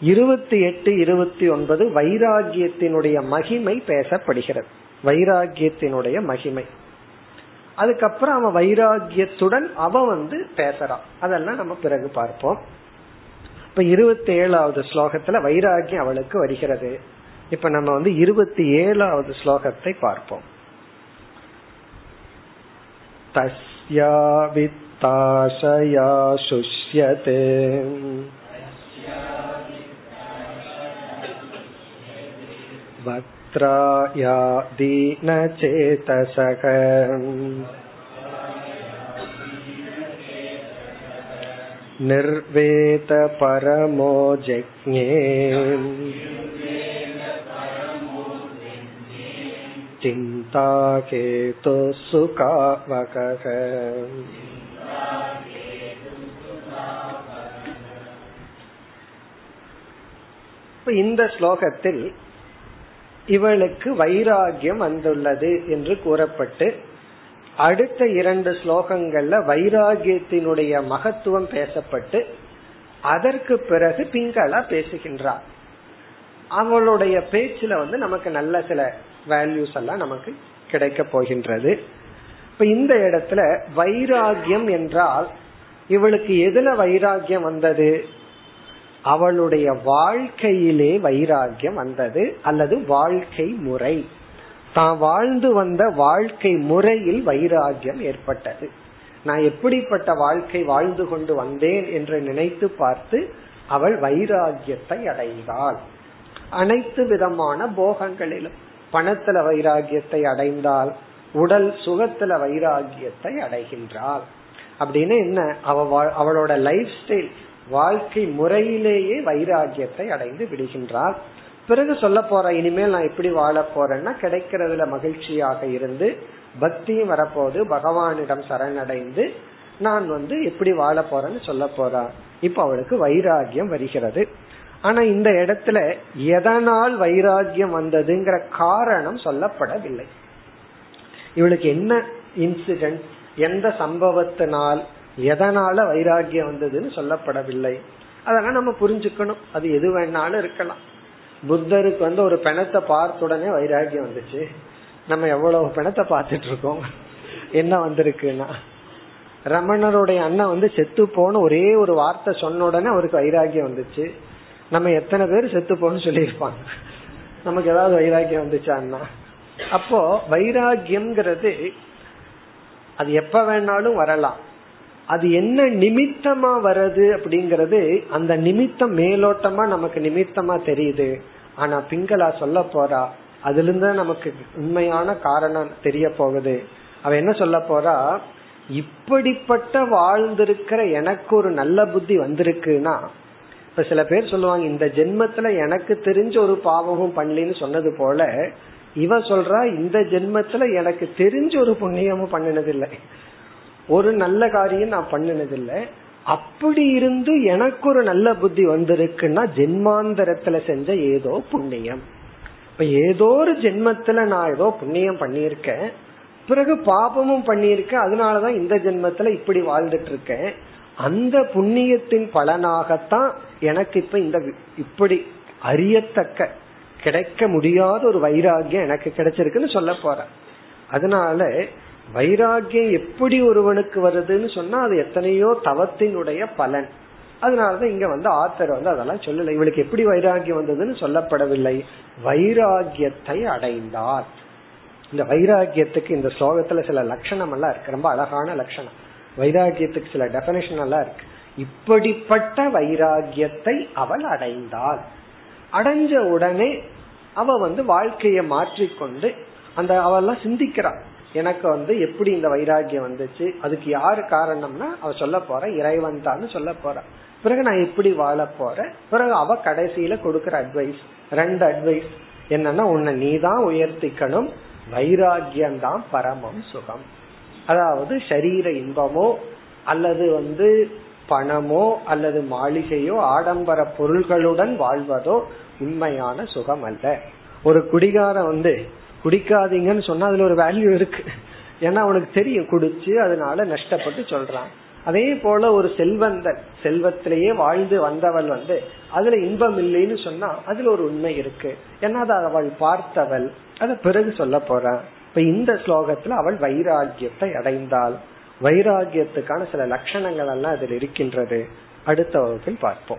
இருபத்தி எட்டு இருபத்தி ஒன்பது வைராகியத்தினுடைய மகிமை பேசப்படுகிறது. வைராகியத்தினுடைய மகிமை. அதுக்கப்புறம் அவன் வைராகியத்துடன் அவன் வந்து பேசுறான் அதெல்லாம் நம்ம பிறகு பார்ப்போம். இப்ப இருபத்தி ஏழாவது ஸ்லோகத்துல வைராகியம் அவளுக்கு வருகிறது இப்ப நம்ம வந்து இருபத்தி ஏழாவது ஸ்லோகத்தை பார்ப்போம் தஸ்யா வித்தாசயா சுஷ்யதே वक्त्राया दीनचेतसः निर्वेद परमो जज्ञे चिन्ताकेतु सुखावकः இந்த ஸ்லோகத்தில் இவளுக்கு வைராகியம் வந்துள்ளது என்று கூறப்பட்டு அடுத்த இரண்டு ஸ்லோகங்கள்ல வைராகியத்தினுடைய மகத்துவம் பேசப்பட்டு அதற்கு பிறகு பிங்களா பேசுகின்றார். அவளுடைய பேச்சுல வந்து நமக்கு நல்ல சில வேல்யூஸ் எல்லாம் நமக்கு கிடைக்க போகின்றது. இப்ப இந்த இடத்துல வைராகியம் என்றால் இவளுக்கு எதுல வைராகியம் வந்தது? அவளுடைய வாழ்க்கையிலே வைராகியம் வந்தது அல்லது வாழ்க்கை முறை. தான் வாழ்ந்து வந்த வாழ்க்கை முறையில் வைராகியம் ஏற்பட்டது. நான் எப்படிப்பட்ட வாழ்க்கை வாழ்ந்து கொண்டு வந்தேன் என்று நினைத்து பார்த்து அவள் வைராகியத்தை அடைந்தாள். அனைத்து விதமான போகங்களிலும் பணத்துல வைராகியத்தை அடைந்தால் உடல் சுகத்துல வைராகியத்தை அடைகின்றாள். அப்படின்னு என்ன? அவ அவளோட லைஃப் ஸ்டைல் வாழ்க்கை முறையிலேயே வைராகியத்தை அடைந்து விடுகின்றாள். பிறகு சொல்ல போற இனிமேல் நான் எப்படி வாழ போறேன்னா கிடைக்கிறதுல மகிழ்ச்சியாக இருந்து பக்தியும் வரப்போது பகவானிடம் சரணடைந்து நான் வந்து எப்படி வாழ போறேன்னு சொல்ல போறா. இப்ப அவளுக்கு வைராகியம் வருகிறது. ஆனா இந்த இடத்துல எதனால் வைராகியம் வந்ததுங்கிற காரணம் சொல்லப்படவில்லை. இவளுக்கு என்ன இன்சிடென்ட் எந்த சம்பவத்தினால் எதனால வைராகியம் வந்ததுன்னு சொல்லப்படவில்லை. அதெல்லாம் நம்ம புரிஞ்சுக்கணும். அது எது வேணாலும் இருக்கலாம். புத்தருக்கு வந்து ஒரு பிணத்தை பார்த்த உடனே வைராகியம் வந்துச்சு. நம்ம எவ்வளவு பிணத்தை பார்த்துட்டு இருக்கோம் என்ன வந்திருக்குன்னா ரமணருடைய அண்ணன் வந்து செத்து போன ஒரே ஒரு வார்த்தை சொன்ன உடனே அவருக்கு வைராகியம் வந்துச்சு. நம்ம எத்தனை பேர் செத்து போன்னு சொல்லியிருப்பாங்க. நமக்கு ஏதாவது வைராகியம் வந்துச்சான்னா அப்போ வைராகியம்ங்கிறது அது எப்ப வேணாலும் வரலாம். அது என்ன நிமித்தமா வருது அப்படிங்கறது அந்த நிமித்தம் மேலோட்டமா நமக்கு நிமித்தமா தெரியுது. ஆனா பிங்களா சொல்ல போறா அதுல இருந்து நமக்கு உண்மையான காரணம் தெரிய போகுது. அவ என்ன சொல்ல போறா? இப்படிப்பட்ட வாழ்ந்திருக்கிற எனக்கு ஒரு நல்ல புத்தி வந்திருக்குன்னா இப்ப சில பேர் சொல்லுவாங்க இந்த ஜென்மத்துல எனக்கு தெரிஞ்ச ஒரு பாவமும் பண்ணலின்னு சொன்னது போல இவ சொல்றா இந்த ஜென்மத்துல எனக்கு தெரிஞ்ச ஒரு புண்ணியமும் பண்ணினதில்லை. ஒரு நல்ல காரியம் நான் பண்ணினதில்லை. அப்படி இருந்து எனக்கு ஒரு நல்ல புத்தி வந்திருக்குன்னா ஜென்மாந்தரத்துல செஞ்ச ஏதோ புண்ணியம். இப்ப ஏதோ ஒரு ஜென்மத்துல நான் ஏதோ புண்ணியம் பண்ணியிருக்கேன். பிறகு பாபமும் பண்ணியிருக்கேன். அதனாலதான் இந்த ஜென்மத்துல இப்படி வாழ்ந்துட்டு இருக்கேன் அந்த புண்ணியத்தின் பலனாகத்தான் எனக்கு இப்ப இந்த இப்படி அறியத்தக்க கிடைக்க முடியாத ஒரு வைராகியம் எனக்கு கிடைச்சிருக்குன்னு சொல்ல போற அதனால வைராகியம் எப்படி ஒருவனுக்கு வருதுன்னு சொன்னா அது எத்தனையோ தவத்தினுடைய பலன். அதனாலதான் இங்க வந்து ஆத்தர் வந்து அதெல்லாம் சொல்லல. இவளுக்கு எப்படி வைராகியம் வந்ததுன்னு சொல்லப்படவில்லை. வைராகியத்தை அடைந்தார். இந்த வைராகியத்துக்கு இந்த ஸ்லோகத்துல சில லட்சணம் எல்லாம் இருக்கு. ரொம்ப அழகான லட்சணம். வைராகியத்துக்கு சில டெபனேஷன் எல்லாம் இருக்கு. இப்படிப்பட்ட வைராகியத்தை அவள் அடைந்தாள். அடைஞ்ச உடனே அவ வந்து வாழ்க்கையை மாற்றிக்கொண்டு அந்த அவெல்லாம் சிந்திக்கிறாள் எனக்கு வந்து எப்படி இந்த வைராகியம் வந்துச்சு அதுக்கு யாரு காரணம்னா அவ சொல்ல போற இறைவன் தான் சொல்ல போற. பிறகு நான் எப்படி வாழ போறேன் பிறகு அவ கடைசியில கொடுக்கற அட்வைஸ் ரெண்டு அட்வைஸ் என்னன்னா உன்னை நீ தான் உயர்த்திக்கணும். வைராகியம் தான் பரமம் சுகம். அதாவது சரீர இன்பமோ அல்லது வந்து பணமோ அல்லது மாளிகையோ ஆடம்பர பொருள்களுடன் வாழ்வதோ உண்மையான சுகம் அல்ல ஒரு குடிகாரம் வந்து குடிக்காதீங்கன்னு சொன்னா அதுல ஒரு வேல்யூ இருக்கு. ஏன்னா அவனுக்கு தெரியும் குடிச்சு அதனால நஷ்டப்பட்டு சொல்றான். அதே போல ஒரு செல்வந்தன் செல்வத்திலேயே வாழ்ந்து வந்தவள் வந்து அதுல இன்பம் இல்லைன்னு சொன்னா அதுல ஒரு உண்மை இருக்கு. ஏன்னா அதை அவள் பார்த்தவள். அத பிறகு சொல்ல போறான். இப்ப இந்த ஸ்லோகத்துல அவள் வைராகியத்தை அடைந்தாள். வைராகியத்துக்கான சில லட்சணங்கள் எல்லாம் அதில் இருக்கின்றது. அடுத்த வகுப்பில் பார்ப்போம்.